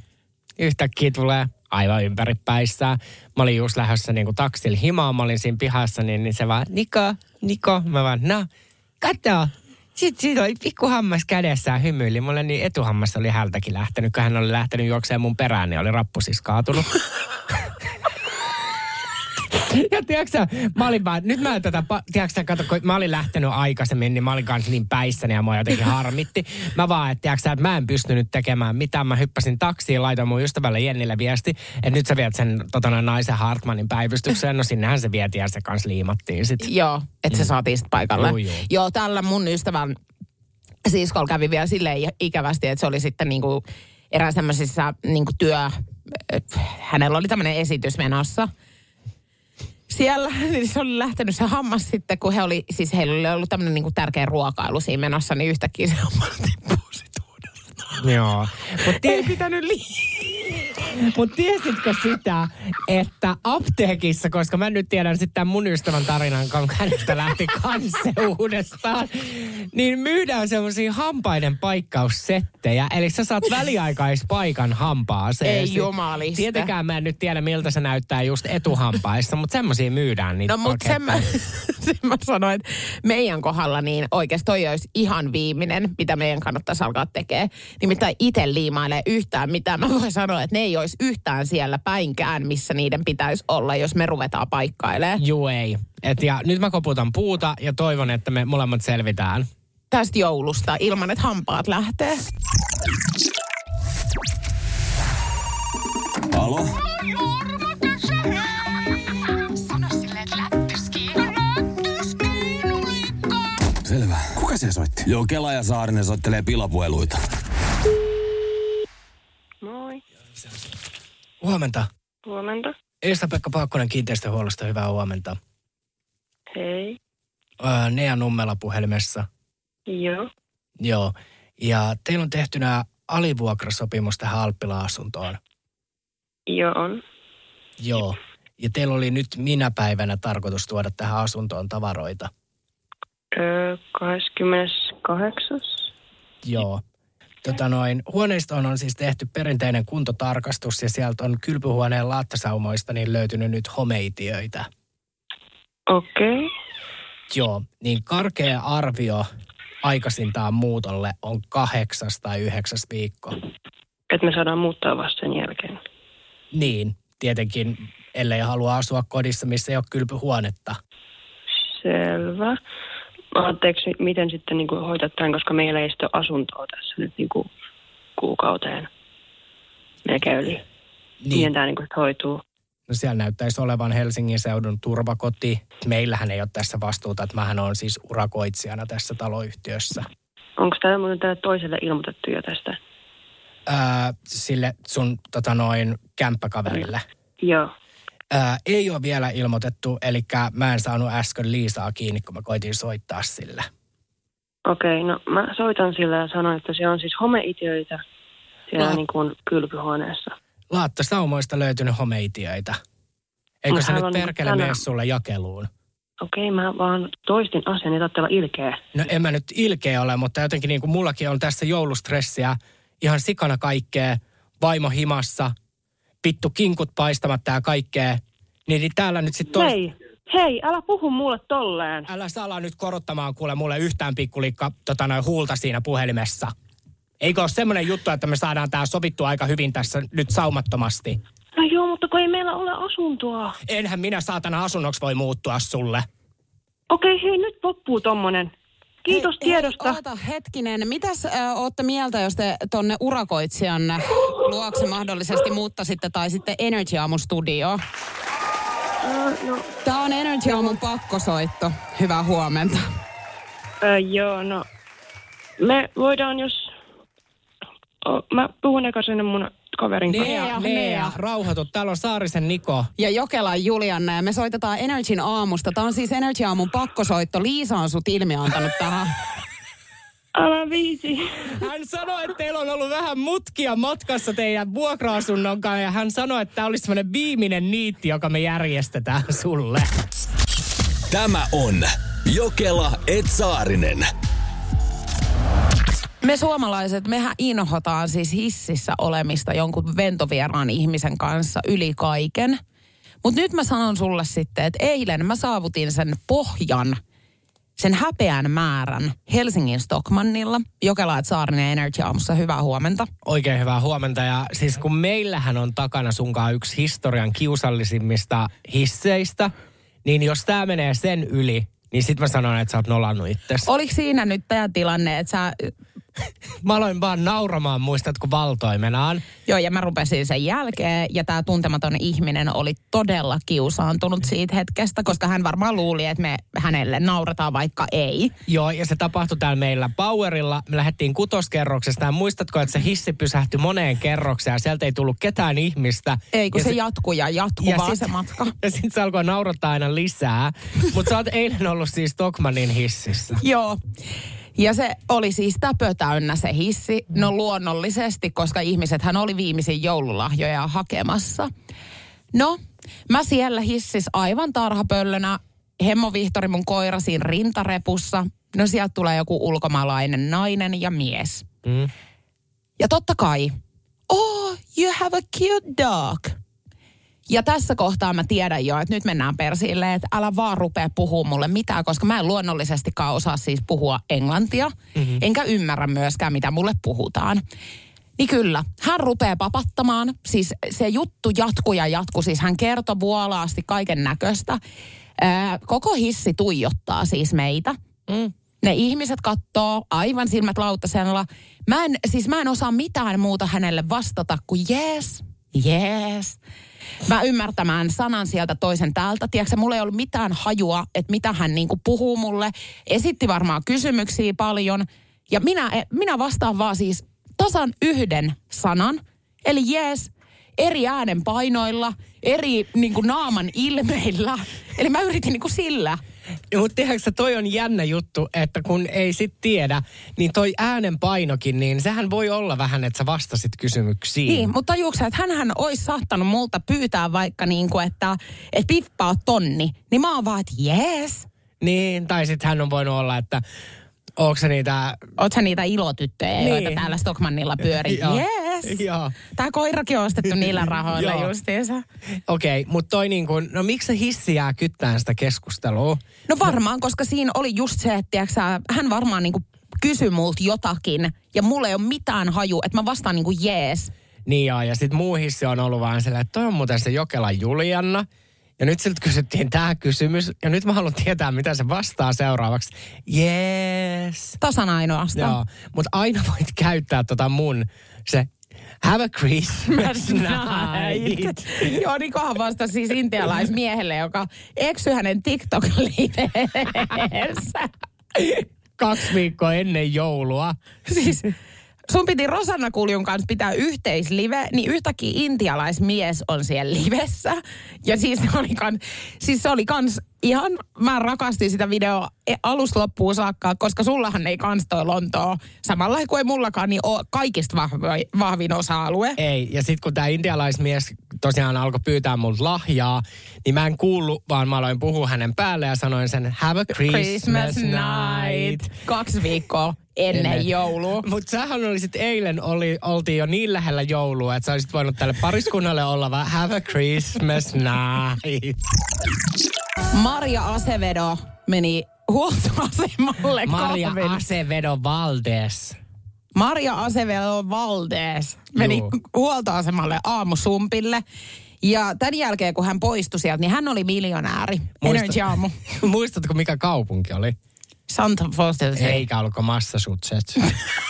Yhtäkkiä tulee aivan ympäripäissään. Mä olin just lähdössä niin taksilla himaan, mä olin siinä pihassa, niin, niin se vaan, Niko, Niko. Mä vaan, no, kato. Sitten siitä oli pikku hammas kädessään hymyili. Mulle niin etuhammas oli hältäkin lähtenyt, kun hän oli lähtenyt juokseen mun perään, niin oli rappu siis kaatunut. Ja tiedätkö mä olin vaan, nyt mä tätä, tiedätkö kato, kun mä olin lähtenyt aikaisemmin, niin mä olin kanssa niin päissäni ja mua jotenkin harmitti. Mä vaan, että tiedätkö että mä en pystynyt tekemään mitään. Mä hyppäsin taksiin, laitoin mun ystävälle Jennille viesti, että nyt sä viet sen totana, naisen Hartmanin päivystykseen. No sinnehän se vietiin ja se kanssa liimattiin sit. Joo, että se mm. saatiin sitten paikalle. Joo, joo. joo, tällä mun ystävän siskolla kävi vielä silleen ikävästi, että se oli sitten niinku erään semmoisissa niinku työ, hänellä oli tämmöinen esitys menossa – siellä, niin se oli lähtenyt se hammas sitten, kun he oli, siis heillä oli ollut tämmöinen niin tärkeä ruokailu siinä menossa, niin yhtäkkiä se hammas tippuu Joo. Mutta Ei pitänyt liikaa. Mutta tiesitkö sitä, että apteekissa, koska mä nyt tiedän sitten mun ystävän tarinan, kun hänestä lähti kansse uudestaan, niin myydään semmoisia hampaiden paikkaussettejä. Eli sä saat väliaikaispaikan hampaaseen. Ei jumalista. Tietenkään mä en nyt tiedä, miltä se näyttää just etuhampaissa, mutta semmoisia myydään. Niitä no mutta sen mä, sen mä sanoin, että meidän kohdalla niin oikeasti toi olisi ihan viimeinen, mitä meidän kannattaisi alkaa tekemään. Nimittäin itse liimailee yhtään mitään. Mä voin sanoa, että ne ei olisi yhtään siellä päinkään, missä niiden pitäisi olla, jos me ruvetaan paikkailemaan. Juu ei. Et ja nyt mä koputan puuta ja toivon, että me molemmat selvitään. Tästä joulusta ilman, että hampaat lähtee. Alo? Selvä. Kuka se soitti? Joo, Kela ja Saarinen soittelee pilapueluita. Huomenta. Huomenta. Eesta-Pekka Paakkonen kiinteistöhuollosta, hyvää huomenta. Hei. Öö, Nea Nummela puhelimessa. Joo. Joo. Ja teillä on tehtynä alivuokrasopimus tähän Alppila-asuntoon. Joo on. Joo. Ja teillä oli nyt minä päivänä tarkoitus tuoda tähän asuntoon tavaroita? Öö, 28. Joo. Tota noin, huoneistoon on siis tehty perinteinen kuntotarkastus ja sieltä on kylpyhuoneen laattasaumoista niin löytynyt nyt homeitiöitä. Okei. Okay. Joo, niin karkea arvio aikaisintaan muutolle on kahdeksas tai yhdeksäs viikko. Että me saadaan muuttaa vasta sen jälkeen. Niin, tietenkin, ellei halua asua kodissa, missä ei ole kylpyhuonetta. Selvä anteeksi, miten sitten niin kuin hoitat tämän, koska meillä ei ole asuntoa tässä nyt niin kuin kuukauteen melkein yli. Niin. Miten tämä niin kuin hoituu? No siellä näyttäisi olevan Helsingin seudun turvakoti. Meillähän ei ole tässä vastuuta, että mähän on siis urakoitsijana tässä taloyhtiössä. Onko tämä muuten tälle toiselle ilmoitettu jo tästä? Ää, sille sun tota noin kämppäkaverille. Joo. Ää, ei ole vielä ilmoitettu, eli mä en saanut äsken Liisaa kiinni, kun mä koitin soittaa sille. Okei, okay, no mä soitan sille ja sanon, että se on siis homeitiöitä siellä La- niin kuin kylpyhuoneessa. Laatta saumoista löytynyt homeitiöitä. Eikö no, se nyt perkele mene sulle jakeluun? Okei, mä vaan toistin asian, niin olla ilkeä. No en mä nyt ilkeä ole, mutta jotenkin niin kuin mullakin on tässä joulustressiä ihan sikana kaikkea, vaimo himassa, vittu kinkut paistamatta ja kaikkea. Niin, niin täällä nyt sitten... Tos... Hei, hei, älä puhu mulle tolleen. Älä saa nyt korottamaan kuule mulle yhtään pikkulikka tota noin huulta siinä puhelimessa. Eikö ole semmoinen juttu, että me saadaan tää sovittu aika hyvin tässä nyt saumattomasti? No joo, mutta kun ei meillä ole asuntoa. Enhän minä saatana asunnoksi voi muuttua sulle. Okei, hei, nyt loppuu tommonen. Kiitos hei, tiedosta. Hei, oota hetkinen. Mitäs äh, ootte mieltä, jos te tonne urakoitsijan luokse mahdollisesti muuttaisitte tai sitten Energy Aamun studioon? Uh, no. Tämä on Energy Aamun pakkosoitto. Hyvää huomenta. Uh, joo, no me voidaan, jos... Oh, mä puhun eka sinne mun kaverin kanssa. Nea, Nea, rauhoitu. Täällä on Saarisen Niko. Ja Jokela Julianna ja me soitetaan Energyn aamusta. Tämä on siis Energy aamun pakkosoitto. Liisa on sut ilmiantanut tähän. Älä viisi. Hän sanoi, että teillä on ollut vähän mutkia matkassa teidän vuokra-asunnon kanssa ja hän sanoi, että tämä olisi semmoinen viimeinen niitti, joka me järjestetään sulle. Tämä on Jokela Etsaarinen. Me suomalaiset, mehän inhotaan siis hississä olemista jonkun ventovieraan ihmisen kanssa yli kaiken. Mutta nyt mä sanon sulle sitten, että eilen mä saavutin sen pohjan, sen häpeän määrän Helsingin Stockmannilla. Jokelaat Saarinen Energy aamussa, hyvää huomenta. Oikein hyvää huomenta. Ja siis kun meillähän on takana sunkaan yksi historian kiusallisimmista hisseistä, niin jos tämä menee sen yli, niin sit mä sanon, että sä oot nolannut itsesi. Oliko siinä nyt tämä tilanne, että sä Mä aloin vaan nauramaan, muistatko valtoimenaan? Joo, ja mä rupesin sen jälkeen, ja tämä tuntematon ihminen oli todella kiusaantunut siitä hetkestä, koska hän varmaan luuli, että me hänelle naurataan, vaikka ei. Joo, ja se tapahtui täällä meillä Powerilla. Me lähdettiin kutoskerroksesta, ja muistatko, että se hissi pysähtyi moneen kerrokseen, ja sieltä ei tullut ketään ihmistä. Ei, kun ja se, se jatkuu ja jatkuu ja vaan sit, se matka. Ja sitten se alkoi naurattaa aina lisää. Mutta sä oot eilen ollut siis Stockmanin hississä. Joo. Ja se oli siis täpö täynnä se hissi. No luonnollisesti, koska ihmiset hän oli viimeisin joululahjoja hakemassa. No, mä siellä hissis aivan tarhapöllönä. Hemmo Vihtori mun koira siinä rintarepussa. No sieltä tulee joku ulkomaalainen nainen ja mies. Mm. Ja totta kai, oh, you have a cute dog. Ja tässä kohtaa mä tiedän jo, että nyt mennään persille, että älä vaan rupea puhua mulle mitään, koska mä en luonnollisestikaan osaa siis puhua englantia. Mm-hmm. Enkä ymmärrä myöskään, mitä mulle puhutaan. Niin kyllä, hän rupeaa papattamaan. Siis se juttu jatkuu ja jatkuu. Siis hän kertoo vuolaasti kaiken näköistä. koko hissi tuijottaa siis meitä. Mm. Ne ihmiset katsoo aivan silmät lautasella. Mä en, siis mä en osaa mitään muuta hänelle vastata kuin yes, yes. Mä ymmärtämään sanan sieltä toisen täältä. Tiedätkö, mulla ei ollut mitään hajua, että mitä hän niinku puhuu mulle. Esitti varmaan kysymyksiä paljon. Ja minä, minä vastaan vaan siis tasan yhden sanan. Eli jees, eri äänen painoilla, eri niin kuin naaman ilmeillä. Eli mä yritin niin kuin sillä. Mutta tiedätkö toi on jännä juttu, että kun ei sit tiedä, niin toi äänen painokin, niin sehän voi olla vähän, että sä vastasit kysymyksiin. Niin, mutta tajuuksä, että hän olisi saattanut multa pyytää vaikka niin kuin, että, että pippaa tonni. Niin mä oon vaan, että jees. Niin, tai sitten hän on voinut olla, että Onko niitä... Ootko niitä ilotyttöjä, niin. joita täällä Stockmannilla pyörii? Yes. Joo. Tää koirakin on ostettu niillä rahoilla justiinsa. Okei, okay, mutta toi niin kuin, no miksi se hissi jää kyttään sitä keskustelua? No varmaan, koska siinä oli just se, että tiiäksä, hän varmaan niin kuin kysyi multa jotakin ja mulla ei ole mitään haju, että mä vastaan niin kuin jees. Niin joo, ja sitten muu hissi on ollut vaan sellainen, että toi on muuten se Jokela Julianna. Ja nyt siltä kysyttiin tämä kysymys, ja nyt mä haluan tietää, mitä se vastaa seuraavaksi. Yes. Tasan ainoastaan. Joo, mutta aina voit käyttää tota mun, se Have a Christmas night. Joo, niin kohan vasta siis intialaismiehelle, joka eksy hänen TikTok-liveessä. Kaksi viikkoa ennen joulua. Siis sun piti Rosanna Kuljun kanssa pitää yhteislive, niin yhtäkkiä intialaismies on siellä livessä. Ja siis se oli, kan, siis se oli kans ihan, mä rakastin sitä videoa e, alusta loppuun saakka, koska sullahan ei kans toi Lontoa, samalla kuin ei mullakaan, niin ole kaikista vahvi, vahvin osa-alue. Ei, ja sitten kun tämä intialaismies tosiaan alkoi pyytää multa lahjaa, niin mä en kuullut, vaan mä aloin puhua hänen päälle ja sanoin sen Have a Christmas, Christmas night. night. Kaksi viikkoa ennen, ennen. joulua. Mutta sähän olisit eilen, oli, oltiin jo niin lähellä joulua, että sä olisit voinut tälle pariskunnalle olla vaan Have a Christmas night. Maria Asevedo meni huoltoasemalle Maria kahvin. Asevedo Valdes. Maria Asevedo Valdes meni Juu. huoltoasemalle aamusumpille. Ja tämän jälkeen, kun hän poistui sieltä, niin hän oli miljonääri. Muistat, Energy aamu. Muistatko, mikä kaupunki oli? Santa Foster. Eikä ollutko Massachusetts.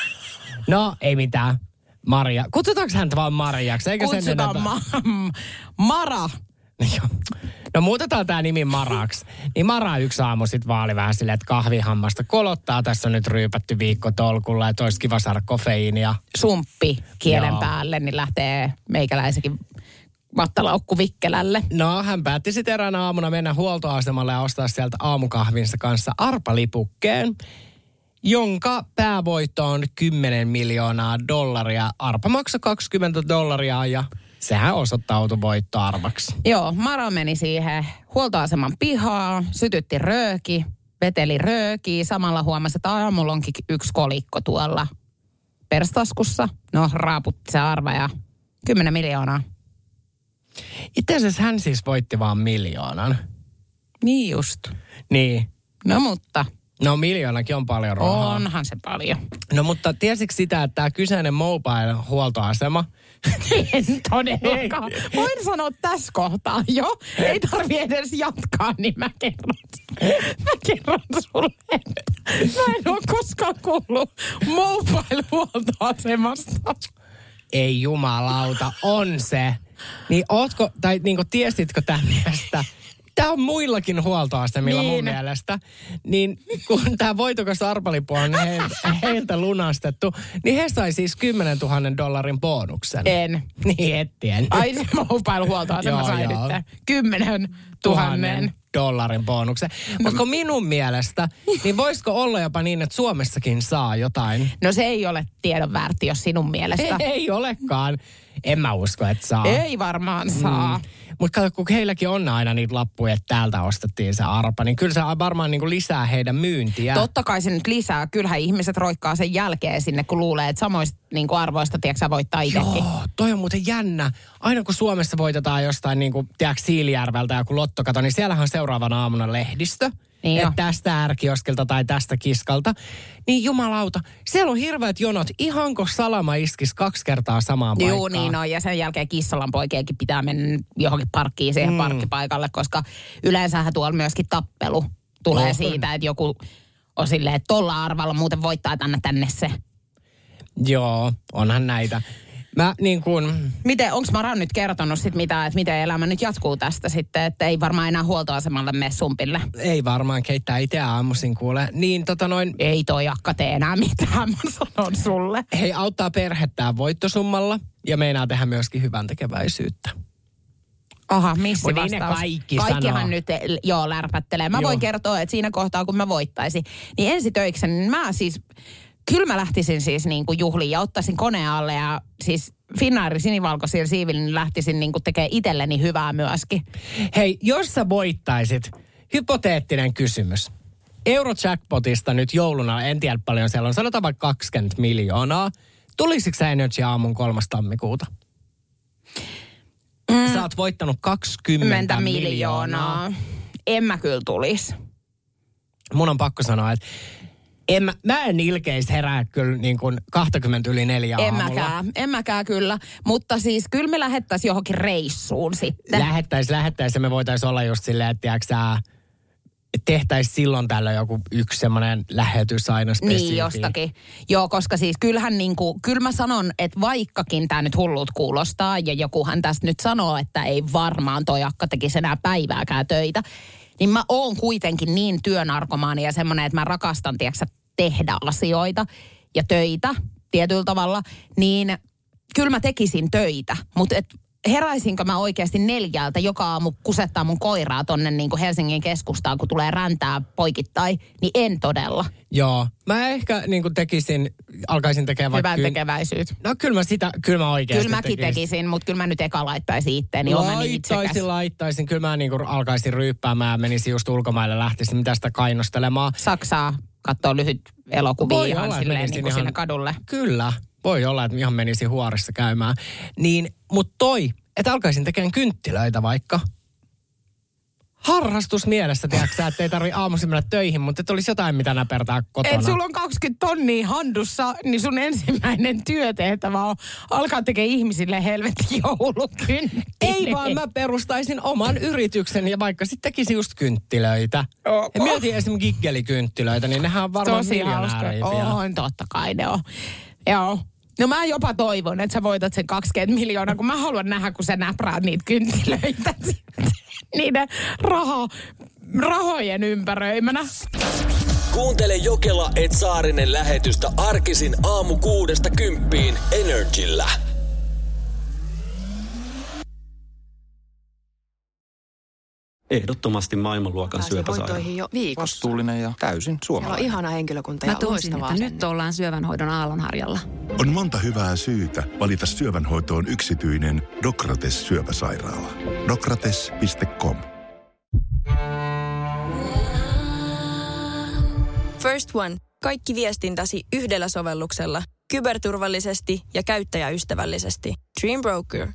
no, ei mitään. Maria. Kutsutaanko häntä vaan Mariaksi? Eikö Kutsutaan sen ma- Mara. No muutetaan tämä nimi Maraksi. Niin Mara yksi aamu sitten vaali vähän silleen, että kahvihammasta kolottaa. Tässä on nyt ryypätty viikko tolkulla, että olisi kiva saada kofeiinia. Sumppi kielen Joo. päälle, niin lähtee meikäläisekin vattalaukku Vikkelälle. No, hän päätti sitten eräänä aamuna mennä huoltoasemalle ja ostaa sieltä aamukahvinsa kanssa arpalipukkeen, jonka päävoitto on 10 miljoonaa dollaria. Arpa maksoi 20 dollaria ja Sehän osoittautui voittoarvaksi. Joo, Mara meni siihen huoltoaseman pihaa, sytytti rööki, veteli röökiä. Samalla huomasi, että aamulla onkin yksi kolikko tuolla perstaskussa. No, raaputti se arva ja 10 miljoonaa. Itse asiassa hän siis voitti vaan miljoonan. Niin just. Niin. No mutta. No miljoonakin on paljon rahaa. Onhan se paljon. No mutta tiesitkö sitä, että tämä kyseinen mobile-huoltoasema... en todellakaan. Voin sanoa tässä kohtaa jo. Ei tarvi edes jatkaa, niin mä kerron, mä kerron sulle, että mä en ole koskaan kuullut mobile-huoltoasemasta. Ei jumalauta, on se. Niin ootko, tai niin tiesitkö tästä? Tämä on muillakin huoltoasemilla niin. mun mielestä. Niin kun tämä voitokas arpalipu on heiltä, heiltä lunastettu, niin he sai siis 10 000 dollarin bonuksen. En. Niin ettien. Ai se mobile huoltoasema sai nyt 10 tuhannen dollarin bonuksen. Mutta minun mielestä, niin voisiko olla jopa niin, että Suomessakin saa jotain? No se ei ole tiedon väärti, jos sinun mielestä. Ei, ei olekaan. En mä usko, että saa. Ei varmaan saa. Mm. Mutta kato, kun heilläkin on aina niitä lappuja, että täältä ostettiin se arpa, niin kyllä se varmaan niin kuin lisää heidän myyntiä. Totta kai se nyt lisää. Kyllähän ihmiset roikkaa sen jälkeen sinne, kun luulee, että samoista niin kuin arvoista, tiedätkö, voittaa itsekin. Joo, toi on muuten jännä. Aina kun Suomessa voitetaan jostain, niin kuin, tiedätkö, Siilijärveltä joku lottokato, niin siellähän on seuraavana aamuna lehdistö. Niin että tästä ärkioskilta tai tästä kiskalta. Niin jumalauta, siellä on hirveät jonot. Ihanko salama iskisi kaksi kertaa samaan paikkaan? Joo, niin on. Ja sen jälkeen kissalan poikienkin pitää mennä johonkin parkkiin siihen mm. parkkipaikalle, koska yleensähän tuolla myöskin tappelu tulee oh. siitä, että joku on silleen, että tolla arvalla muuten voittaa tänne tänne se. Joo, onhan näitä. Mä niin kuin... Miten, onko Mara nyt kertonut sit mitä, että miten elämä nyt jatkuu tästä sitten, että ei varmaan enää huoltoasemalle mene sumpille? Ei varmaan, keittää itse aamuisin kuule. Niin tota noin... Ei toi akka tee enää mitään, mä sanon sulle. Hei, auttaa perhettään voittosummalla ja meinaa tehdä myöskin hyvän tekeväisyyttä. Aha, missä Mut niin vastaus? kaikki Kaikkihan sanoo. nyt eh, joo lärpättelee. Mä Joo. voin kertoa, että siinä kohtaa kun mä voittaisin, niin ensi töikseni niin mä siis, kyllä mä lähtisin siis niin kuin juhliin ja ottaisin koneen alle ja siis Finnairin sinivalkoisilla siivillä niin lähtisin niin kuin tekemään itselleni hyvää myöskin. Hei, jos sä voittaisit, hypoteettinen kysymys. Eurojackpotista nyt jouluna, en tiedä paljon siellä on, sanotaan vaikka 20 miljoonaa. Tulisiko sä Energy aamun kolmas tammikuuta? Mm. Sä oot voittanut 20 Kymmentä miljoonaa. miljoonaa. En mä kyllä tulis. Mun on pakko sanoa, että en mä, mä en ilkeis herää kyllä niin kuin 20 yli neljä En aamulla. mäkään, en mäkään kyllä. Mutta siis kyllä me lähettäisiin johonkin reissuun sitten. Lähettäis, lähettäis ja me voitais olla just silleen, että tiedätkö sä, tehtäisiin silloin tällä joku yksi semmoinen lähetys aina spesifi. Niin jostakin. Joo, koska siis kyllähän niin kuin, kyllä mä sanon, että vaikkakin tämä nyt hullut kuulostaa ja jokuhan tästä nyt sanoo, että ei varmaan toi akka tekisi enää päivääkään töitä, niin mä oon kuitenkin niin työnarkomaani ja semmoinen, että mä rakastan, tiedätkö, tehdä asioita ja töitä tietyllä tavalla, niin kyllä mä tekisin töitä, mutta et heräisinkö mä oikeasti neljältä joka aamu kusettaa mun koiraa tonne niin kuin Helsingin keskustaan, kun tulee räntää poikittain, niin en todella. Joo. Mä ehkä niin kuin tekisin, alkaisin tekemään vaikka... Hyvän tekeväisyyt. No kyllä mä sitä, kyllä mä oikeasti Kyllä mäkin tekisin, mutta kyllä mä nyt eka laittaisin itteeni. Mä niin. Laittaisin, laittaisin. Kyllä mä niin kuin alkaisin ryyppäämään ja menisin just ulkomaille lähtisin mitä sitä kainostelemaan. Saksaa katsoo lyhyt elokuvia Voi ihan olla, silleen niin kuin ihan- sinne kadulle. Kyllä. Voi olla, että ihan menisin huorissa käymään. Niin, mutta toi, että alkaisin tekemään kynttilöitä vaikka. Harrastus mielessä, tiedätkö että ei tarvi aamuisin mennä töihin, mutta että olisi jotain, mitä näpertää kotona. Et sulla on 20 tonnia handussa, niin sun ensimmäinen työtehtävä on alkaa tekemään ihmisille helvetin joulukynttilöitä. Ei vaan mä perustaisin oman yrityksen ja vaikka sitten tekisin just kynttilöitä. Oh, Ja mietin esimerkiksi giggelikynttilöitä, niin nehän on varmaan Tosi. On, totta kai ne on. Joo. No mä jopa toivon, että sä voitat sen 20 miljoonaa, kun mä haluan nähdä, kun sä näpräät niitä kynttilöitä niiden raha, rahojen ympäröimänä. Kuuntele Jokela et Saarinen lähetystä arkisin aamu kuudesta kymppiin Energillä. Ehdottomasti maailmanluokan syöpäsairaala. hoitoihin jo viikossa. Vastuullinen ja täysin Siellä on suomalainen. ihana henkilökunta Mä ja tunsin, loistavaa että nyt ollaan syövänhoidon aallonharjalla. On monta hyvää syytä valita syövänhoitoon yksityinen Dokrates syöpäsairaala. Dokrates.com First One. Kaikki viestintäsi yhdellä sovelluksella. kyberturvallisesti ja käyttäjäystävällisesti. Dream Broker.